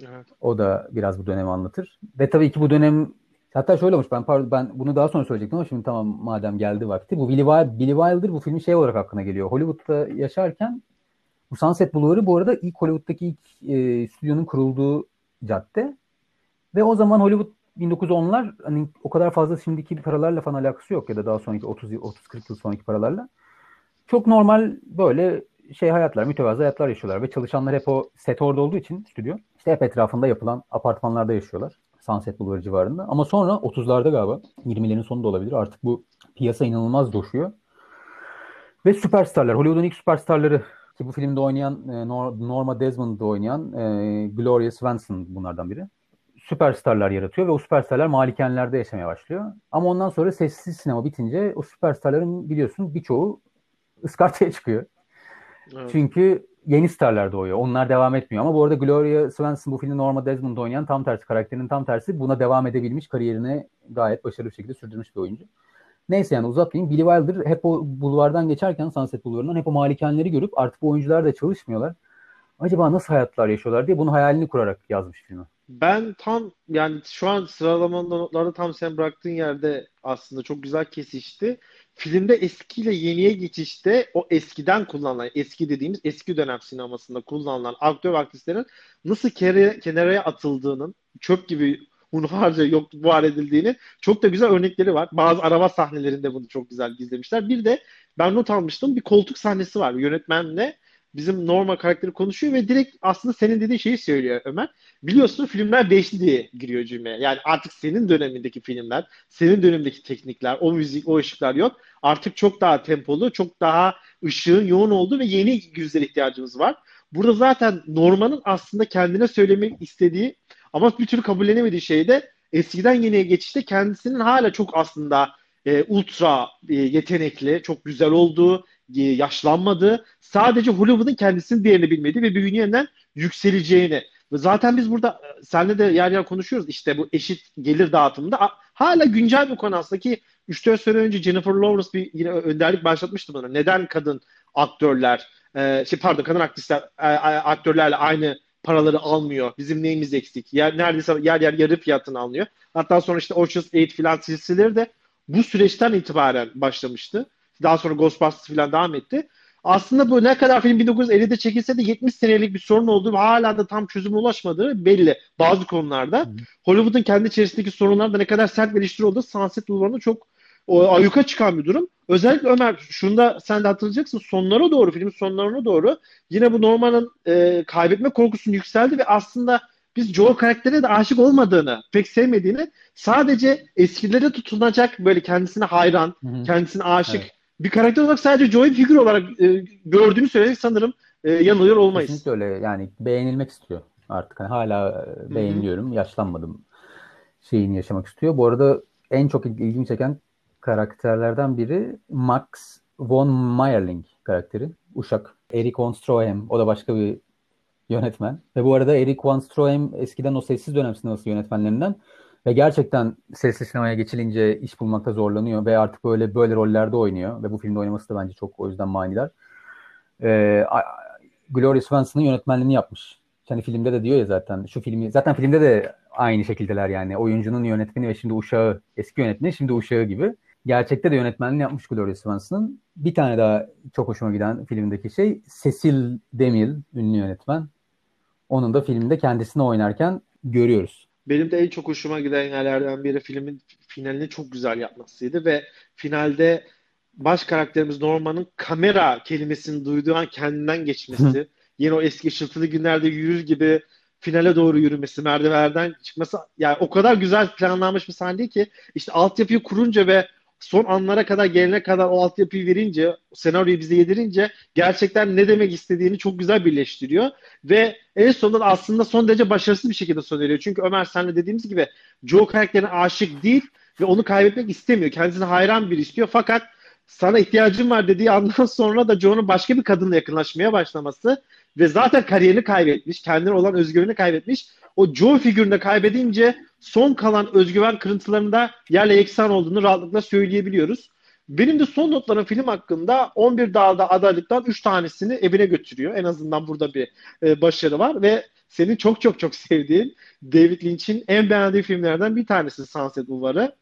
Evet. O da biraz bu dönemi anlatır. Ve tabii ki bu dönem Hatta şöyle olmuş ben pardon ben bunu daha sonra söyleyecektim ama şimdi tamam madem geldi vakti. Bu Billy, Wilder, Billy Wilder bu filmin şey olarak aklına geliyor. Hollywood'da yaşarken bu Sunset Boulevard'ı bu arada ilk Hollywood'daki ilk e, stüdyonun kurulduğu cadde. Ve o zaman Hollywood 1910'lar hani o kadar fazla şimdiki paralarla falan alakası yok ya da daha sonraki 30 30 40 yıl sonraki paralarla. Çok normal böyle şey hayatlar, mütevazı hayatlar yaşıyorlar ve çalışanlar hep o set orada olduğu için stüdyo işte hep etrafında yapılan apartmanlarda yaşıyorlar. Sunset Boulevard civarında. Ama sonra 30'larda galiba 20'lerin sonunda olabilir. Artık bu piyasa inanılmaz coşuyor. Ve süperstarlar, Hollywood'un ilk süperstarları ki bu filmde oynayan e, Norma Desmond'da oynayan e, Gloria Swanson bunlardan biri. Süperstarlar yaratıyor ve o süperstarlar malikanelerde yaşamaya başlıyor. Ama ondan sonra sessiz sinema bitince o süperstarların biliyorsun birçoğu ıskartaya çıkıyor. Evet. Çünkü yeni starlar doğuyor. Onlar devam etmiyor. Ama bu arada Gloria Swanson bu filmde Norma Desmond oynayan tam tersi karakterinin tam tersi buna devam edebilmiş kariyerine gayet başarılı bir şekilde sürdürmüş bir oyuncu. Neyse yani uzatmayayım. Billy Wilder hep o bulvardan geçerken Sunset Bulvarı'ndan hep o malikaneleri görüp artık bu oyuncular da çalışmıyorlar. Acaba nasıl hayatlar yaşıyorlar diye bunu hayalini kurarak yazmış filmi. Ben tam yani şu an sıralama notlarda tam sen bıraktığın yerde aslında çok güzel kesişti filmde eskiyle yeniye geçişte o eskiden kullanılan, eski dediğimiz eski dönem sinemasında kullanılan aktör aktrislerin nasıl kere, kenara atıldığının, çöp gibi hunharca yok var edildiğini çok da güzel örnekleri var. Bazı araba sahnelerinde bunu çok güzel gizlemişler. Bir de ben not almıştım bir koltuk sahnesi var. Yönetmenle bizim normal karakteri konuşuyor ve direkt aslında senin dediğin şeyi söylüyor Ömer. Biliyorsun filmler beşli diye giriyor cümleye. Yani artık senin dönemindeki filmler, senin dönemindeki teknikler, o müzik, o ışıklar yok. Artık çok daha tempolu, çok daha ışığın yoğun olduğu ve yeni yüzlere ihtiyacımız var. Burada zaten Norman'ın aslında kendine söylemek istediği ama bir türlü kabullenemediği şey de eskiden yeniye geçişte kendisinin hala çok aslında e, ultra e, yetenekli, çok güzel olduğu, e, yaşlanmadığı, sadece Hollywood'un kendisinin değerini bilmediği ve bir gün yeniden yükseleceğini. Zaten biz burada e, seninle de yer yer konuşuyoruz işte bu eşit gelir dağıtımında hala güncel bir konu aslında ki 3-4 sene önce Jennifer Lawrence bir yine önderlik başlatmıştı bana. Neden kadın aktörler, e, şey pardon kadın aktrisler e, aktörlerle aynı paraları almıyor. Bizim neyimiz eksik? Yer, neredeyse yer yer yarı fiyatını alıyor. Hatta sonra işte Ocean's 8 filan silsileleri de bu süreçten itibaren başlamıştı. Daha sonra Ghostbusters falan devam etti. aslında bu ne kadar film 1950'de çekilse de 70 senelik bir sorun olduğu ve hala da tam çözüme ulaşmadığı belli bazı konularda. Hollywood'un kendi içerisindeki sorunlarda ne kadar sert bir eleştiri olduğu Sunset Boulevard'da çok o, ayuka çıkan bir durum. Özellikle Ömer şunda sen de hatırlayacaksın sonlara doğru filmin sonlarına doğru yine bu Norman'ın e, kaybetme korkusunun yükseldi ve aslında biz Joel karakterine de aşık olmadığını, pek sevmediğini sadece eskilere tutunacak böyle kendisine hayran, Hı-hı. kendisine aşık evet. bir karakter olarak sadece Joel figür olarak e, gördüğünü söyledik sanırım e, yanılıyor olmayız. Kesinlikle öyle yani beğenilmek istiyor artık. Hani hala beğeniliyorum, Hı-hı. yaşlanmadım şeyini yaşamak istiyor. Bu arada en çok ilgimi çeken karakterlerden biri Max von Meyerling karakteri. Uşak. Erik von Stroheim. O da başka bir yönetmen. Ve bu arada Erik von Stroheim eskiden o sessiz dönem sineması yönetmenlerinden ve gerçekten sesli sinemaya geçilince iş bulmakta zorlanıyor ve artık böyle böyle rollerde oynuyor ve bu filmde oynaması da bence çok o yüzden manidar. Ee, Gloria Swanson'ın yönetmenliğini yapmış. Hani filmde de diyor ya zaten şu filmi zaten filmde de aynı şekildeler yani oyuncunun yönetmeni ve şimdi uşağı eski yönetmeni şimdi uşağı gibi. Gerçekte de yönetmenliğini yapmış Gloria Swanson'ın. Bir tane daha çok hoşuma giden filmdeki şey Cecil DeMille ünlü yönetmen. Onun da filmde kendisini oynarken görüyoruz. Benim de en çok hoşuma giden yerlerden biri filmin finalini çok güzel yapmasıydı ve finalde baş karakterimiz Norman'ın kamera kelimesini duyduğu an kendinden geçmesi, yine o eski ışıltılı günlerde yürür gibi finale doğru yürümesi, merdivenlerden çıkması yani o kadar güzel planlanmış bir sahne ki işte altyapıyı kurunca ve son anlara kadar gelene kadar o altyapıyı verince, senaryoyu bize yedirince gerçekten ne demek istediğini çok güzel birleştiriyor. Ve en sonunda aslında son derece başarısız bir şekilde sona eriyor. Çünkü Ömer senle dediğimiz gibi Joe karakterine aşık değil ve onu kaybetmek istemiyor. Kendisine hayran bir istiyor. Fakat sana ihtiyacım var dediği andan sonra da Joe'nun başka bir kadınla yakınlaşmaya başlaması ve zaten kariyerini kaybetmiş, kendine olan özgüvenini kaybetmiş. O Joe figüründe kaybedince son kalan özgüven kırıntılarında yerle yeksan olduğunu rahatlıkla söyleyebiliyoruz. Benim de son notlarım film hakkında 11 dağda adaylıktan 3 tanesini evine götürüyor. En azından burada bir e, başarı var ve senin çok çok çok sevdiğin David Lynch'in en beğendiği filmlerden bir tanesi Sunset Bulvarı.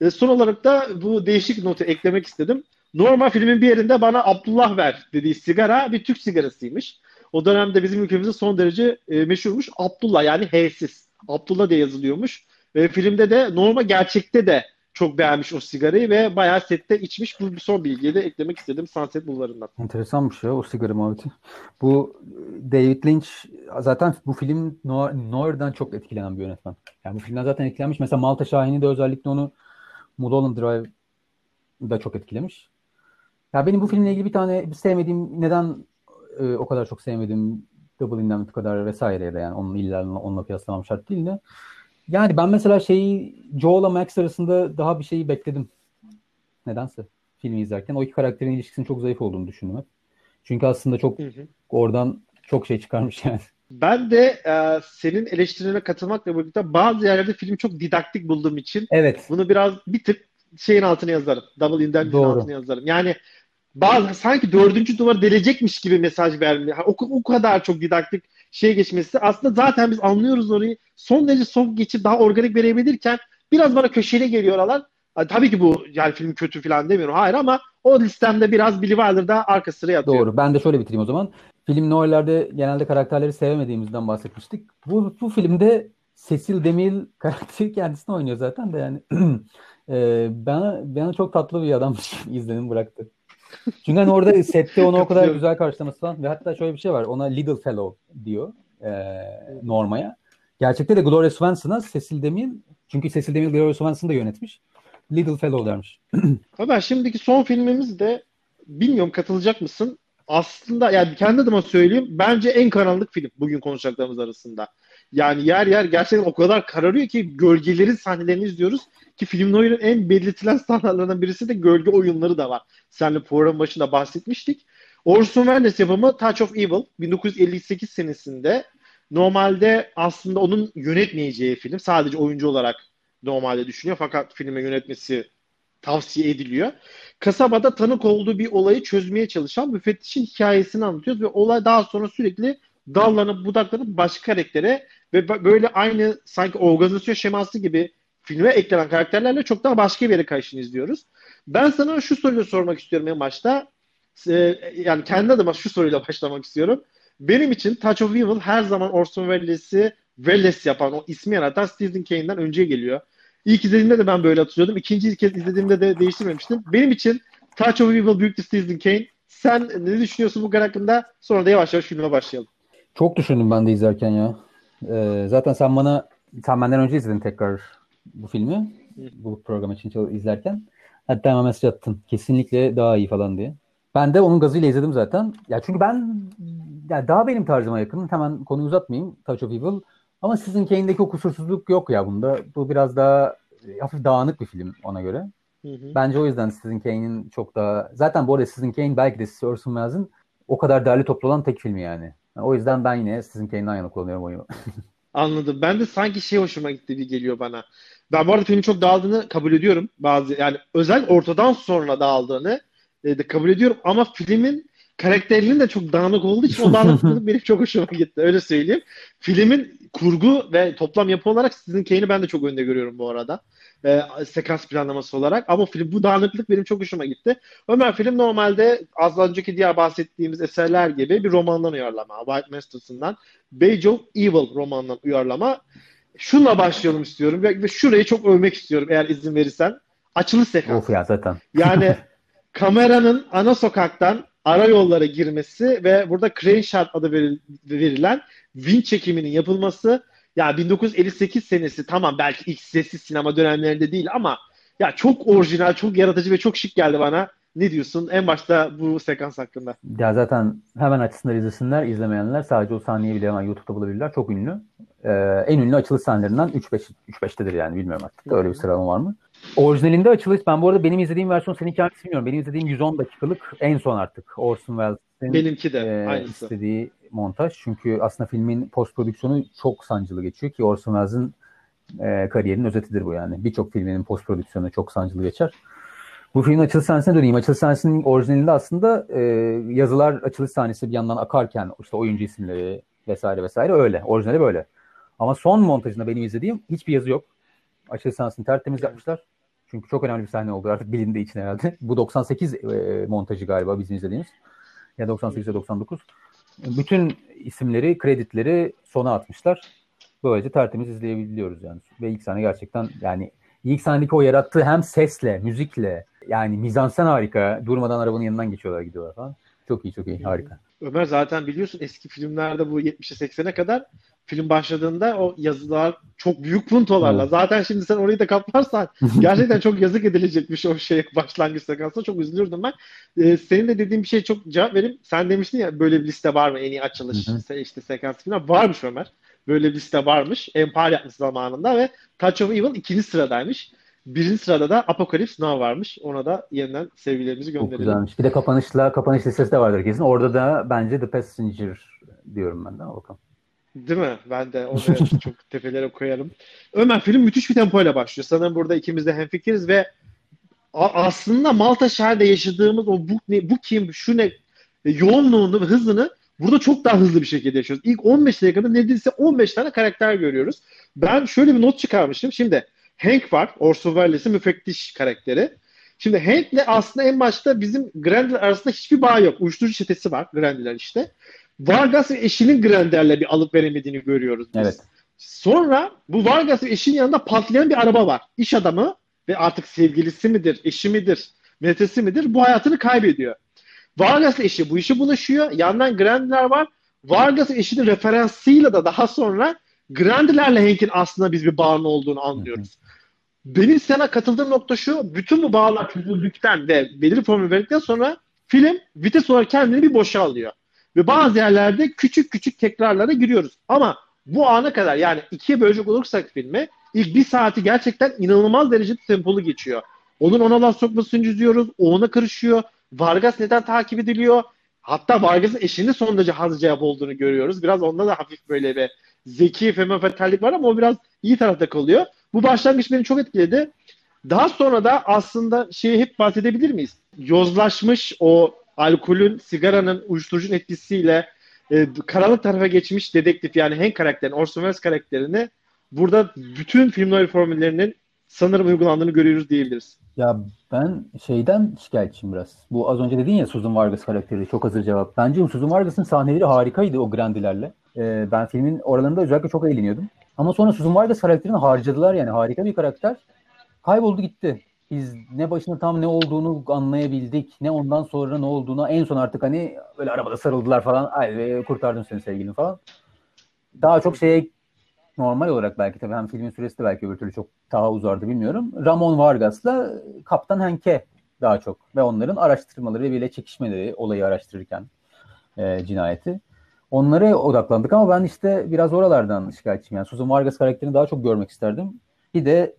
E, son olarak da bu değişik notu eklemek istedim. Normal filmin bir yerinde bana Abdullah ver dediği sigara bir Türk sigarasıymış. O dönemde bizim ülkemizde son derece e, meşhurmuş. Abdullah yani H'siz. Abdullah diye yazılıyormuş. Ve filmde de normal gerçekte de çok beğenmiş o sigarayı ve bayağı sette içmiş. Bu son bilgiyi de eklemek istedim Sunset Bulvarı'ndan. Enteresanmış ya o sigara muhabbeti. Bu David Lynch zaten bu film Noir'dan çok etkilenen bir yönetmen. Yani bu filmden zaten etkilenmiş. Mesela Malta Şahin'i de özellikle onu Mulholland Drive da çok etkilemiş. Ya benim bu filmle ilgili bir tane sevmediğim neden e, o kadar çok sevmediğim Double Indemnity kadar vesaire de yani onun illa onunla kıyaslamam şart değil de. Yani ben mesela şeyi Joel'la Max arasında daha bir şeyi bekledim. Nedense filmi izlerken. O iki karakterin ilişkisinin çok zayıf olduğunu düşündüm Çünkü aslında çok hı hı. oradan çok şey çıkarmış yani. Ben de e, senin eleştirilerine katılmakla birlikte bazı yerlerde filmi çok didaktik bulduğum için evet. bunu biraz bir tık şeyin altına yazarım. Double Indemnity'nin altına yazarım. Yani bazı sanki dördüncü duvar delecekmiş gibi mesaj vermiyor. O, o kadar çok didaktik şey geçmesi. Aslında zaten biz anlıyoruz orayı. Son derece soft geçip daha organik verebilirken biraz bana köşeli geliyor oralar. Tabii ki bu yani film kötü falan demiyorum. Hayır ama o listemde biraz Billy Wilder'da arka sıraya yatıyor. Doğru. Ben de şöyle bitireyim o zaman. Film noirlerde genelde karakterleri sevemediğimizden bahsetmiştik. Bu, bu filmde Cecil DeMille karakteri kendisini oynuyor zaten de yani e, bana, bana çok tatlı bir adammış izlenim bıraktı. Çünkü hani orada sette onu o kadar güzel karşılaması falan ve hatta şöyle bir şey var. Ona Little Fellow diyor e, Norma'ya. Gerçekte de Gloria Swanson'a Cecil DeMille çünkü Cecil DeMille Gloria Swanson'ı da yönetmiş. Little Fellow dermiş. Ama şimdiki son filmimiz de bilmiyorum katılacak mısın? Aslında yani kendi adıma söyleyeyim bence en karanlık film bugün konuşacaklarımız arasında. Yani yer yer gerçekten o kadar kararıyor ki gölgelerin sahnelerini izliyoruz. Ki filmin oyunun en belirtilen standartlarından birisi de gölge oyunları da var. Seninle programın başında bahsetmiştik. Orson Welles yapımı Touch of Evil 1958 senesinde normalde aslında onun yönetmeyeceği film. Sadece oyuncu olarak normalde düşünüyor. Fakat filme yönetmesi tavsiye ediliyor. Kasabada tanık olduğu bir olayı çözmeye çalışan müfettişin hikayesini anlatıyoruz ve olay daha sonra sürekli dallanıp budaklanıp başka karaktere ve böyle aynı sanki organizasyon şeması gibi filme eklenen karakterlerle çok daha başka bir yere kayışını izliyoruz. Ben sana şu soruyu sormak istiyorum en başta. e, yani kendi adıma şu soruyla başlamak istiyorum. Benim için Touch of Evil her zaman Orson Welles'i Welles yapan, o ismi yaratan Stephen King'den önce geliyor. İlk izlediğimde de ben böyle hatırlıyordum. İkinci kez izlediğimde de değiştirmemiştim. Benim için Touch of Evil büyük bir Stephen King. Sen ne düşünüyorsun bu hakkında? Sonra da yavaş yavaş filme başlayalım. Çok düşündüm ben de izlerken ya. Ee, zaten sen bana sen benden önce izledin tekrar bu filmi. Bu program için izlerken. Hatta hemen mesaj attın. Kesinlikle daha iyi falan diye. Ben de onun gazıyla izledim zaten. Ya çünkü ben ya daha benim tarzıma yakın. Hemen konuyu uzatmayayım. Touch of Evil. Ama sizin Kane'deki o kusursuzluk yok ya bunda. Bu biraz daha hafif dağınık bir film ona göre. Hı hı. Bence o yüzden Citizen Kane'in çok daha... Zaten bu arada Citizen Kane belki de Orson Welles'in o kadar değerli toplu olan tek filmi yani. O yüzden ben yine Citizen Kane'den yana kullanıyorum oyunu. Anladım. Ben de sanki şey hoşuma gitti gibi geliyor bana. Ben bu arada filmin çok dağıldığını kabul ediyorum. Bazı yani özel ortadan sonra dağıldığını e, de kabul ediyorum ama filmin karakterinin de çok dağınık olduğu için o dağınıklık benim çok hoşuma gitti. Öyle söyleyeyim. Filmin kurgu ve toplam yapı olarak sizin Kane'i ben de çok önde görüyorum bu arada. E, sekans planlaması olarak. Ama film bu dağınıklık benim çok hoşuma gitti. Ömer film normalde az önceki diğer bahsettiğimiz eserler gibi bir romandan uyarlama. White Masters'ından Page of Evil romanından uyarlama. Şunla başlayalım istiyorum ve, şurayı çok övmek istiyorum eğer izin verirsen. Açılış sekans. Of ya zaten. Yani kameranın ana sokaktan ara yollara girmesi ve burada crane shot adı verilen win çekiminin yapılması ya 1958 senesi tamam belki ilk sessiz sinema dönemlerinde değil ama ya çok orijinal, çok yaratıcı ve çok şık geldi bana. Ne diyorsun en başta bu sekans hakkında? Ya zaten hemen açısınlar izlesinler. izlemeyenler sadece o sahneyi bile hemen YouTube'da bulabilirler. Çok ünlü. Ee, en ünlü açılış sahnelerinden 3-5 3-5'tedir yani bilmiyorum artık. Öyle bir sıralama var mı? Orijinalinde açılış ben bu arada benim izlediğim versiyon seninki hangisi bilmiyorum. Benim izlediğim 110 dakikalık en son artık. Orson Welles'in Benimki de e, aynısı. istediği montaj. Çünkü aslında filmin post prodüksiyonu çok sancılı geçiyor ki Orson Welles'in e, kariyerinin özetidir bu yani. Birçok filminin post prodüksiyonu çok sancılı geçer. Bu filmin açılış sahnesine döneyim. Açılış sahnesinin orijinalinde aslında e, yazılar açılış sahnesi bir yandan akarken işte oyuncu isimleri vesaire vesaire öyle. Orijinali böyle. Ama son montajında benim izlediğim hiçbir yazı yok. Açılış sahnesini tertemiz yapmışlar. Çünkü çok önemli bir sahne oldu artık bilindi için herhalde. Bu 98 e, montajı galiba bizim izlediğimiz. Ya 98 ya 99. Bütün isimleri, kreditleri sona atmışlar. Böylece tertemiz izleyebiliyoruz yani. Ve ilk sahne gerçekten yani ilk sahnedeki o yarattığı hem sesle, müzikle yani mizansen harika. Durmadan arabanın yanından geçiyorlar gidiyorlar falan. Çok iyi çok iyi harika. Ömer zaten biliyorsun eski filmlerde bu 70'e 80'e kadar film başladığında o yazılar çok büyük puntolarla. Evet. Zaten şimdi sen orayı da kaplarsan gerçekten çok yazık edilecekmiş o şey başlangıç sekansında. Çok üzülürdüm ben. Ee, senin de dediğin bir şey çok cevap vereyim. Sen demiştin ya böyle bir liste var mı en iyi açılış işte sekans falan. Varmış Ömer. Böyle bir liste varmış. Empire yapmış zamanında ve Touch of Evil ikinci sıradaymış. Birinci sırada da Apocalypse Now varmış. Ona da yeniden sevgilerimizi gönderelim. Çok güzelmiş. Bir de kapanışla kapanış listesi de vardır kesin. Orada da bence The Passenger diyorum ben de. Bakalım. Değil mi? Ben de onu çok tepelere koyarım. Ömer film müthiş bir tempoyla başlıyor. Sanırım burada ikimiz de hemfikiriz ve aslında Malta şehirde yaşadığımız o bu, ne, bu kim, şu ne e, yoğunluğunu ve hızını burada çok daha hızlı bir şekilde yaşıyoruz. İlk 15 dakikada neredeyse 15 tane karakter görüyoruz. Ben şöyle bir not çıkarmıştım. Şimdi Hank var. Orson Welles'in müfettiş karakteri. Şimdi Hank'le aslında en başta bizim Grandiler arasında hiçbir bağ yok. Uyuşturucu çetesi var Grandiler işte. Vargas ve eşinin Grander'le bir alıp veremediğini görüyoruz biz. Evet. Sonra bu Vargas ve eşinin yanında patlayan bir araba var. İş adamı ve artık sevgilisi midir, eşi midir, metesi midir bu hayatını kaybediyor. Vargas eşi bu işe bulaşıyor. Yandan Grandiler var. Vargas eşinin referansıyla da daha sonra Grandilerle Hank'in aslında biz bir bağın olduğunu anlıyoruz. Benim sana katıldığım nokta şu. Bütün bu bağlar çözüldükten ve belirli formül verdikten sonra film vites olarak kendini bir boşa alıyor. Ve bazı yerlerde küçük küçük tekrarlara giriyoruz. Ama bu ana kadar yani ikiye bölecek olursak filmi ilk bir saati gerçekten inanılmaz derecede tempolu geçiyor. Onun ona laf sokmasını izliyoruz. O ona karışıyor. Vargas neden takip ediliyor? Hatta Vargas'ın eşinin son derece haz cevap olduğunu görüyoruz. Biraz onda da hafif böyle bir zeki fenomenallik var ama o biraz iyi tarafta kalıyor. Bu başlangıç beni çok etkiledi. Daha sonra da aslında şeyi hep bahsedebilir miyiz? Yozlaşmış o alkolün, sigaranın, uyuşturucunun etkisiyle e, karanlık tarafa geçmiş dedektif yani Hank karakterini, Orson Welles karakterini burada bütün film noir formüllerinin sanırım uygulandığını görüyoruz diyebiliriz. Ya ben şeyden şikayetçiyim biraz. Bu az önce dedin ya Susan Vargas karakteri çok hazır cevap. Bence Susan Vargas'ın sahneleri harikaydı o Grandilerle. Ee, ben filmin oralarında özellikle çok eğleniyordum. Ama sonra Susan Vargas karakterini harcadılar yani harika bir karakter. Kayboldu gitti. Biz ne başında tam ne olduğunu anlayabildik. Ne ondan sonra ne olduğunu en son artık hani böyle arabada sarıldılar falan. Ay kurtardım seni sevgilim falan. Daha çok şeye normal olarak belki tabii hem filmin süresi de belki öbür türlü çok daha uzardı bilmiyorum. Ramon Vargas'la Kaptan Henke daha çok ve onların araştırmaları bile çekişmeleri olayı araştırırken e, cinayeti. Onlara odaklandık ama ben işte biraz oralardan şikayetçiyim. Yani Susan Vargas karakterini daha çok görmek isterdim. Bir de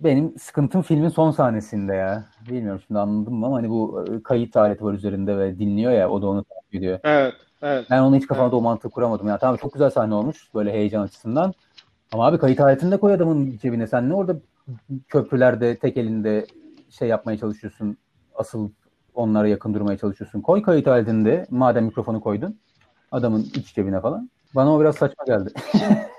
benim sıkıntım filmin son sahnesinde ya. Bilmiyorum şimdi anladım mı ama hani bu e, kayıt aleti var üzerinde ve dinliyor ya o da onu takip ediyor. Evet. Evet. Ben onu hiç kafamda evet. o mantığı kuramadım. Yani tamam çok güzel sahne olmuş böyle heyecan açısından. Ama abi kayıt aletini de koy adamın cebine. Sen ne orada köprülerde tek elinde şey yapmaya çalışıyorsun. Asıl onlara yakın durmaya çalışıyorsun. Koy kayıt aletini de madem mikrofonu koydun. Adamın iç cebine falan. Bana o biraz saçma geldi.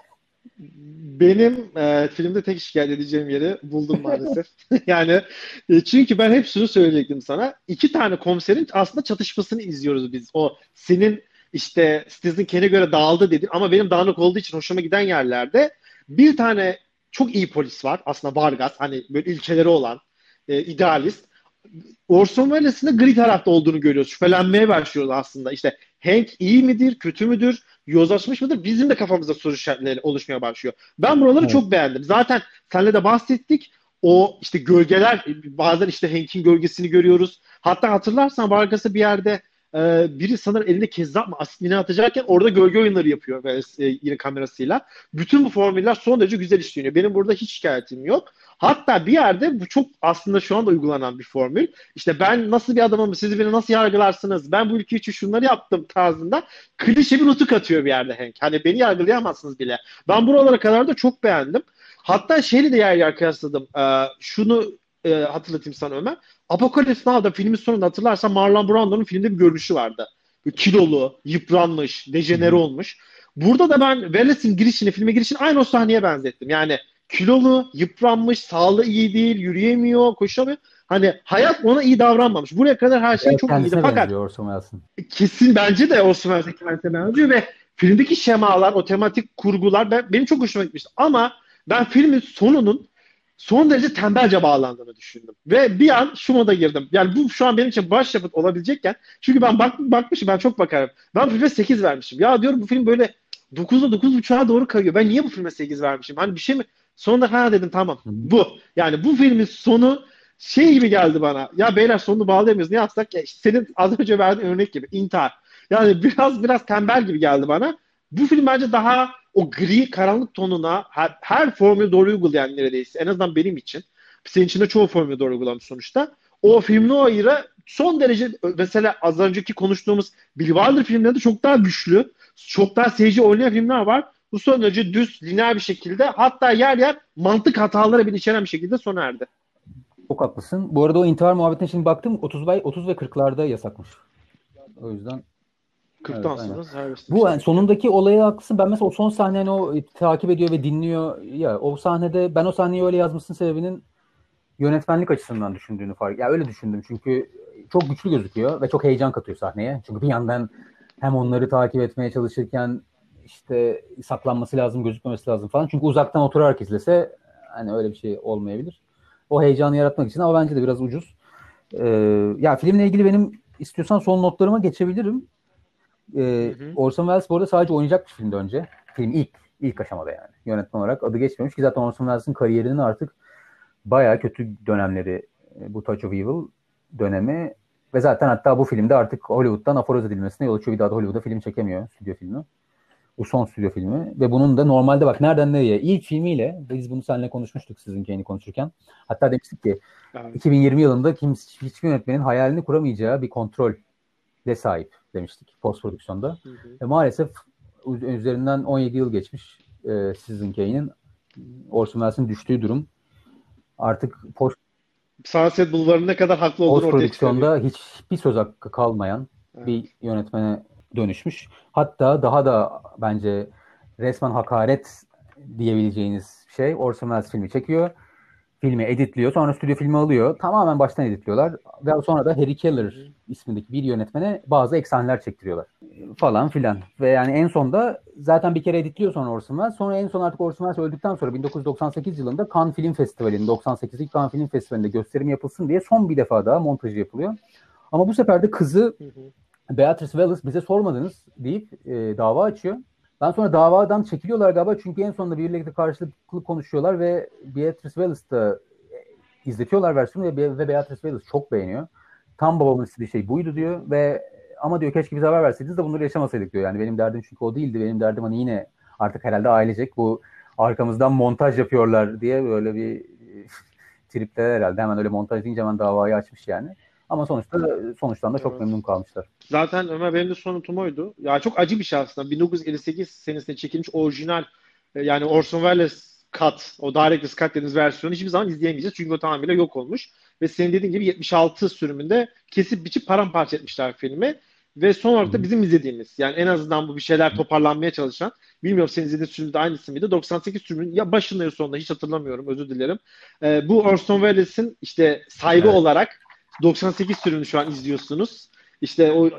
Benim e, filmde tek şikayet edeceğim yeri buldum maalesef. yani e, çünkü ben hep şunu söyleyecektim sana. İki tane komiserin aslında çatışmasını izliyoruz biz. O senin işte Citizen Kane'e göre dağıldı dedi ama benim dağınık olduğu için hoşuma giden yerlerde bir tane çok iyi polis var. Aslında Vargas hani böyle ilkeleri olan e, idealist. Orson Welles'in de gri tarafta olduğunu görüyoruz. Şüphelenmeye başlıyoruz aslında. İşte Hank iyi midir, kötü müdür, yozlaşmış mıdır? Bizim de kafamızda soru işaretleri oluşmaya başlıyor. Ben buraları evet. çok beğendim. Zaten senle de bahsettik. O işte gölgeler, bazen işte Hank'in gölgesini görüyoruz. Hatta hatırlarsan Vargas'a bir yerde e, biri sanırım elinde kezzap mı asitini atacakken orada gölge oyunları yapıyor e, yine kamerasıyla. Bütün bu formüller son derece güzel işleniyor. Benim burada hiç şikayetim yok. Hatta bir yerde bu çok aslında şu anda uygulanan bir formül. İşte ben nasıl bir adamım, siz beni nasıl yargılarsınız, ben bu ülke için şunları yaptım tarzında klişe bir nutuk atıyor bir yerde Hank. Hani beni yargılayamazsınız bile. Ben buralara kadar da çok beğendim. Hatta şeyle de yer yer kıyasladım. Ee, şunu e, hatırlatayım sana Ömer. Apocalypse Now'da filmin sonunda hatırlarsan Marlon Brando'nun filmde bir görünüşü vardı. Böyle kilolu, yıpranmış, dejenere olmuş. Burada da ben Wallace'in girişini, filme girişini aynı o sahneye benzettim. Yani kilolu, yıpranmış, sağlığı iyi değil, yürüyemiyor, koşamıyor. Hani hayat ona iyi davranmamış. Buraya kadar her şey evet, çok iyiydi. Fakat kesin bence de Orson Welles'e kendisine benziyor ve filmdeki şemalar, o tematik kurgular ben, benim çok hoşuma gitmişti. Ama ben filmin sonunun son derece tembelce bağlandığını düşündüm. Ve bir an şu moda girdim. Yani bu şu an benim için başyapıt olabilecekken çünkü ben bak, bakmışım ben çok bakarım. Ben filme 8 vermişim. Ya diyorum bu film böyle 9'da 9.5'a doğru kayıyor. Ben niye bu filme 8 vermişim? Hani bir şey mi? Sonunda ha dedim tamam. Bu. Yani bu filmin sonu şey gibi geldi bana. Ya beyler sonunu bağlayamıyoruz. Ne yapsak ya? İşte senin az önce verdiğin örnek gibi. intihar. Yani biraz biraz tembel gibi geldi bana. Bu film bence daha o gri karanlık tonuna her, her formülü doğru uygulayan neredeyse. En azından benim için. Senin için de çoğu formülü doğru uygulamış sonuçta. O film Noir'a son derece mesela az önceki konuştuğumuz Bill Wilder filmlerinde çok daha güçlü, çok daha seyirci oynayan filmler var. Bu son derece düz, lineer bir şekilde hatta yer yer mantık hataları bile içeren bir şekilde sona erdi. Çok haklısın. Bu arada o intihar muhabbetine şimdi baktım 30 ve 30 ve 40'larda yasakmış. O yüzden 40'tan evet, sonra. Bu yani sonundaki olaya haklısın. Ben mesela o son sahneni o takip ediyor ve dinliyor. Ya o sahnede ben o sahneyi öyle yazmasının sebebinin yönetmenlik açısından düşündüğünü fark. Ya öyle düşündüm çünkü çok güçlü gözüküyor ve çok heyecan katıyor sahneye. Çünkü bir yandan hem onları takip etmeye çalışırken işte saklanması lazım, gözükmemesi lazım falan. Çünkü uzaktan oturarak izlese hani öyle bir şey olmayabilir. O heyecanı yaratmak için ama bence de biraz ucuz. Ee, ya filmle ilgili benim istiyorsan son notlarıma geçebilirim. Ee, Orson Welles bu arada sadece oynayacak bir filmdi önce. Film ilk ilk aşamada yani. Yönetmen olarak adı geçmemiş ki zaten Orson Welles'in kariyerinin artık bayağı kötü dönemleri e, bu Touch of Evil dönemi ve zaten hatta bu filmde artık Hollywood'dan aforoz edilmesine yol açıyor. Bir daha da Hollywood'a film çekemiyor stüdyo filmi. Bu son stüdyo filmi ve bunun da normalde bak nereden nereye ilk filmiyle biz bunu seninle konuşmuştuk sizin kendi konuşurken. Hatta demiştik ki evet. 2020 yılında kim hiçbir yönetmenin hayalini kuramayacağı bir kontrol de sahip demiştik post prodüksiyonda. Ve maalesef üzerinden 17 yıl geçmiş e, Citizen Kane'in Orson Welles'in düştüğü durum artık post Sunset Boulevard'ın ne kadar haklı olduğunu ortaya prodüksiyonda hiçbir söz hakkı kalmayan evet. bir yönetmene dönüşmüş. Hatta daha da bence resmen hakaret diyebileceğiniz şey Orson Welles filmi çekiyor. Filmi editliyor. Sonra stüdyo filmi alıyor. Tamamen baştan editliyorlar. Ve sonra da Harry Keller ismindeki bir yönetmene bazı eksaneler çektiriyorlar. Falan filan. Ve yani en sonda zaten bir kere editliyor sonra Orson Welles. Sonra en son artık Orson Welles öldükten sonra 1998 yılında Cannes Film Festivali'nin 98'lik Cannes Film Festivali'nde gösterim yapılsın diye son bir defa daha montajı yapılıyor. Ama bu sefer de kızı Beatrice Wells bize sormadınız deyip e, dava açıyor. Ben sonra davadan çekiliyorlar galiba çünkü en sonunda birlikte karşılıklı konuşuyorlar ve Beatrice Wells da izletiyorlar versiyonu ve, ve Beatrice Wells çok beğeniyor. Tam babamın istediği şey buydu diyor ve ama diyor keşke bize haber verseydiniz de bunları yaşamasaydık diyor. Yani benim derdim çünkü o değildi. Benim derdim hani yine artık herhalde ailecek bu arkamızdan montaj yapıyorlar diye böyle bir tripte herhalde. Hemen öyle montaj deyince hemen davayı açmış yani. Ama sonuçta sonuçtan da çok evet. memnun kalmışlar. Zaten Ömer benim de sonutum oydu. Ya çok acı bir şey aslında. 1958 senesinde çekilmiş orijinal e, yani Orson Welles cut, o Director's Cut dediğimiz versiyonu hiçbir zaman izleyemeyeceğiz. Çünkü o tamamıyla yok olmuş. Ve senin dediğin gibi 76 sürümünde kesip biçip paramparça etmişler filmi. Ve son olarak da bizim izlediğimiz yani en azından bu bir şeyler toparlanmaya çalışan bilmiyorum senin izlediğin sürümde aynısı mıydı 98 sürümün ya başında ya sonunda hiç hatırlamıyorum özür dilerim. Ee, bu Orson Welles'in işte sahibi evet. olarak 98 sürümünü şu an izliyorsunuz. İşte o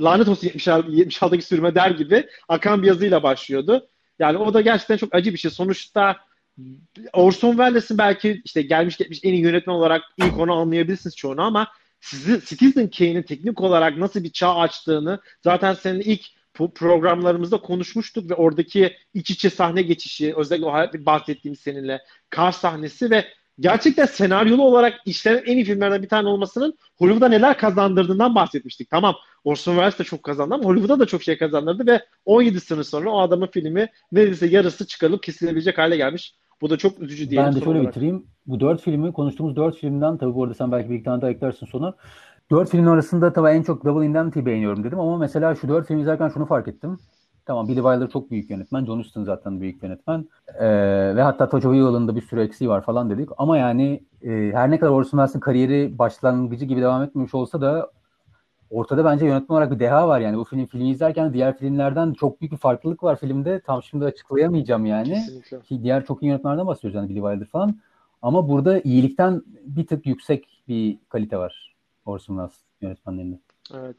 lanet olsun 76, 76'daki sürüme der gibi akan bir yazıyla başlıyordu. Yani o da gerçekten çok acı bir şey. Sonuçta Orson Welles'in belki işte gelmiş geçmiş en iyi yönetmen olarak ilk onu anlayabilirsiniz çoğunu ama sizi Citizen Kane'in teknik olarak nasıl bir çağ açtığını zaten senin ilk programlarımızda konuşmuştuk ve oradaki iç içe sahne geçişi özellikle o bahsettiğim seninle kar sahnesi ve gerçekten senaryolu olarak işlenen en iyi filmlerden bir tane olmasının Hollywood'a neler kazandırdığından bahsetmiştik. Tamam Orson Welles de çok kazandı ama Hollywood'a da çok şey kazandırdı ve 17 sene sonra o adamın filmi neredeyse yarısı çıkarılıp kesilebilecek hale gelmiş. Bu da çok üzücü diyelim. Ben de şöyle olarak. bitireyim. Bu dört filmi konuştuğumuz dört filmden tabii bu arada sen belki bir tane daha eklersin sonra. Dört filmin arasında tabii en çok Double Indemnity'yi beğeniyorum dedim ama mesela şu dört film izlerken şunu fark ettim. Tamam Billy Wilder çok büyük yönetmen. John Huston zaten büyük yönetmen. Ee, ve hatta Tojo Wheel'ın da bir sürü eksiği var falan dedik. Ama yani e, her ne kadar Orson Welles'in kariyeri başlangıcı gibi devam etmemiş olsa da ortada bence yönetmen olarak bir deha var yani. Bu film filmi izlerken diğer filmlerden çok büyük bir farklılık var filmde. Tam şimdi açıklayamayacağım yani. Kesinlikle. Ki diğer çok iyi yönetmenlerden bahsediyoruz yani Billy Wilder falan. Ama burada iyilikten bir tık yüksek bir kalite var Orson Welles yönetmenlerinde. Evet.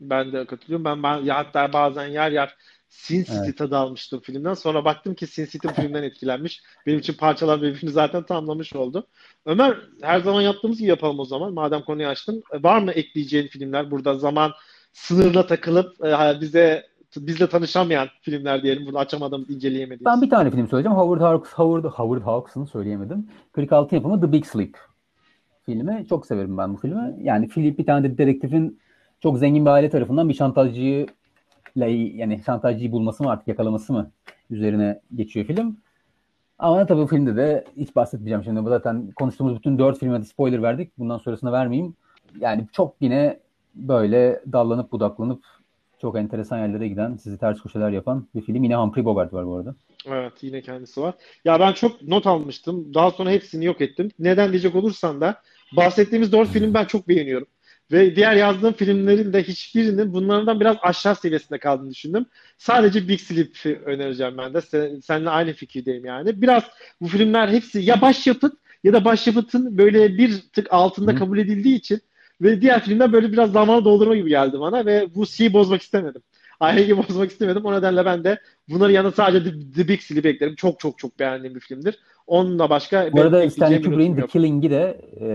Ben de katılıyorum. Ben, ben ya hatta bazen yer yer Sin City evet. tadı almıştım filmden. Sonra baktım ki Sin City filmden etkilenmiş. Benim için parçalar birbirini zaten tamamlamış oldu. Ömer her zaman yaptığımız gibi yapalım o zaman. Madem konuyu açtın. E, var mı ekleyeceğin filmler? Burada zaman sınırına takılıp e, bize bizle tanışamayan filmler diyelim. Burada açamadığımız, inceleyemediğimiz. Ben bir tane film söyleyeceğim. Howard Hawks, Howard, Howard Hawks'ın söyleyemedim. 46 yapımı The Big Sleep filmi. Çok severim ben bu filmi. Yani Philip bir tane de dedektifin çok zengin bir aile tarafından bir şantajcıyı yani şantajcıyı bulması mı artık yakalaması mı üzerine geçiyor film. Ama tabii filmde de hiç bahsetmeyeceğim şimdi. Bu zaten konuştuğumuz bütün dört filme de spoiler verdik. Bundan sonrasına vermeyeyim. Yani çok yine böyle dallanıp budaklanıp çok enteresan yerlere giden, sizi ters köşeler yapan bir film. Yine Humphrey Bogart var bu arada. Evet yine kendisi var. Ya ben çok not almıştım. Daha sonra hepsini yok ettim. Neden diyecek olursan da bahsettiğimiz dört film ben çok beğeniyorum. Ve diğer yazdığım filmlerin de hiçbirinin bunlardan biraz aşağı seviyesinde kaldığını düşündüm. Sadece Big Sleep önereceğim ben de. Sen, seninle aynı fikirdeyim yani. Biraz bu filmler hepsi ya başyapıt ya da başyapıtın böyle bir tık altında Hı. kabul edildiği için ve diğer filmler böyle biraz zamanı doldurma gibi geldi bana ve bu şeyi bozmak istemedim. Aileyi bozmak istemedim. O nedenle ben de bunları yanına sadece The, The Big Sleep eklerim. Çok çok çok beğendiğim bir filmdir. Onunla başka... Bu arada Stanley Kubrick'in The Killing'i de e,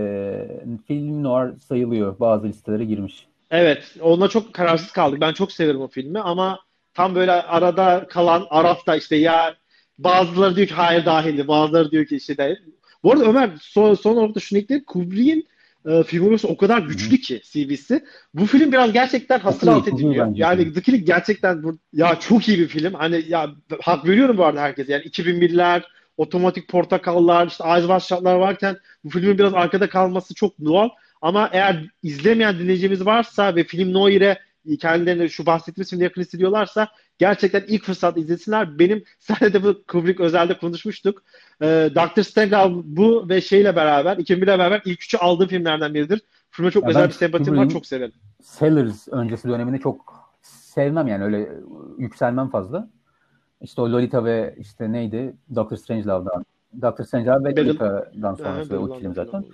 film noir sayılıyor. Bazı listelere girmiş. Evet. Onunla çok kararsız kaldık. Ben çok severim o filmi ama tam böyle arada kalan Araf'ta işte ya bazıları diyor ki hayır dahildi. Bazıları diyor ki işte değil. Bu arada Ömer son, son olarak da şunu ekleyeyim. Kubrick'in e, filmografisi o kadar güçlü ki CV'si. Bu film biraz gerçekten hasır alt ediliyor. Yani The Killing gerçekten bu, ya çok iyi bir film. Hani ya hak veriyorum bu arada herkese. Yani 2001'ler otomatik portakallar, işte Eyes Shut'lar varken bu filmin biraz arkada kalması çok doğal. Ama eğer izlemeyen dinleyicimiz varsa ve film Noir'e kendilerine şu bahsettiğimiz filmde yakın hissediyorlarsa gerçekten ilk fırsat izlesinler. Benim sadece bu Kubrick özelde konuşmuştuk. Ee, Dr. Stengel bu ve şeyle beraber, 2001'le beraber ilk üçü aldığım filmlerden biridir. Filme çok ya özel bir sempatim var, çok severim. Sellers öncesi döneminde çok sevmem yani öyle yükselmem fazla. İşte o Lolita ve işte neydi? Doctor Strangelove'da Doctor Strange ve Battle- Metallica'dan Aha, sonrası o film Royale zaten.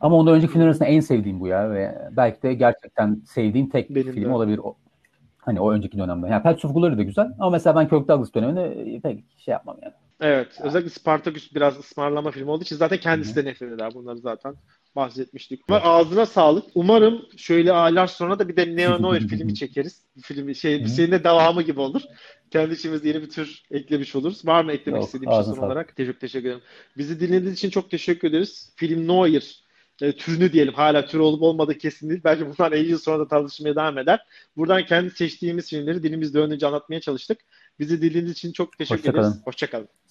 Ama ondan önceki filmler arasında en sevdiğim bu ya ve belki de gerçekten sevdiğim tek Benim film de. olabilir. O, hani o önceki dönemde. Yani Pet Glory da güzel ama mesela ben Kirk Douglas dönemini pek şey yapmam yani. Evet. Özellikle Spartacus biraz ısmarlama filmi olduğu için zaten kendisi de nefret eder. Bunları zaten bahsetmiştik. Ama ağzına sağlık. Umarım şöyle aylar sonra da bir de Neo Noir filmi çekeriz. Bir filmi şey bir şeyin de devamı gibi olur. Kendi içimizde yeni bir tür eklemiş oluruz. Var mı eklemek Yok, istediğim şey son olarak? Teşekkür, teşekkür ederim. Bizi dinlediğiniz için çok teşekkür ederiz. Film Noir e, türünü diyelim. Hala tür olup olmadığı kesin değil. Belki bundan 50 yıl sonra da tartışmaya devam eder. Buradan kendi seçtiğimiz filmleri dilimizde önce anlatmaya çalıştık. Bizi dinlediğiniz için çok teşekkür Hoşça kalın. ederiz. Hoşçakalın.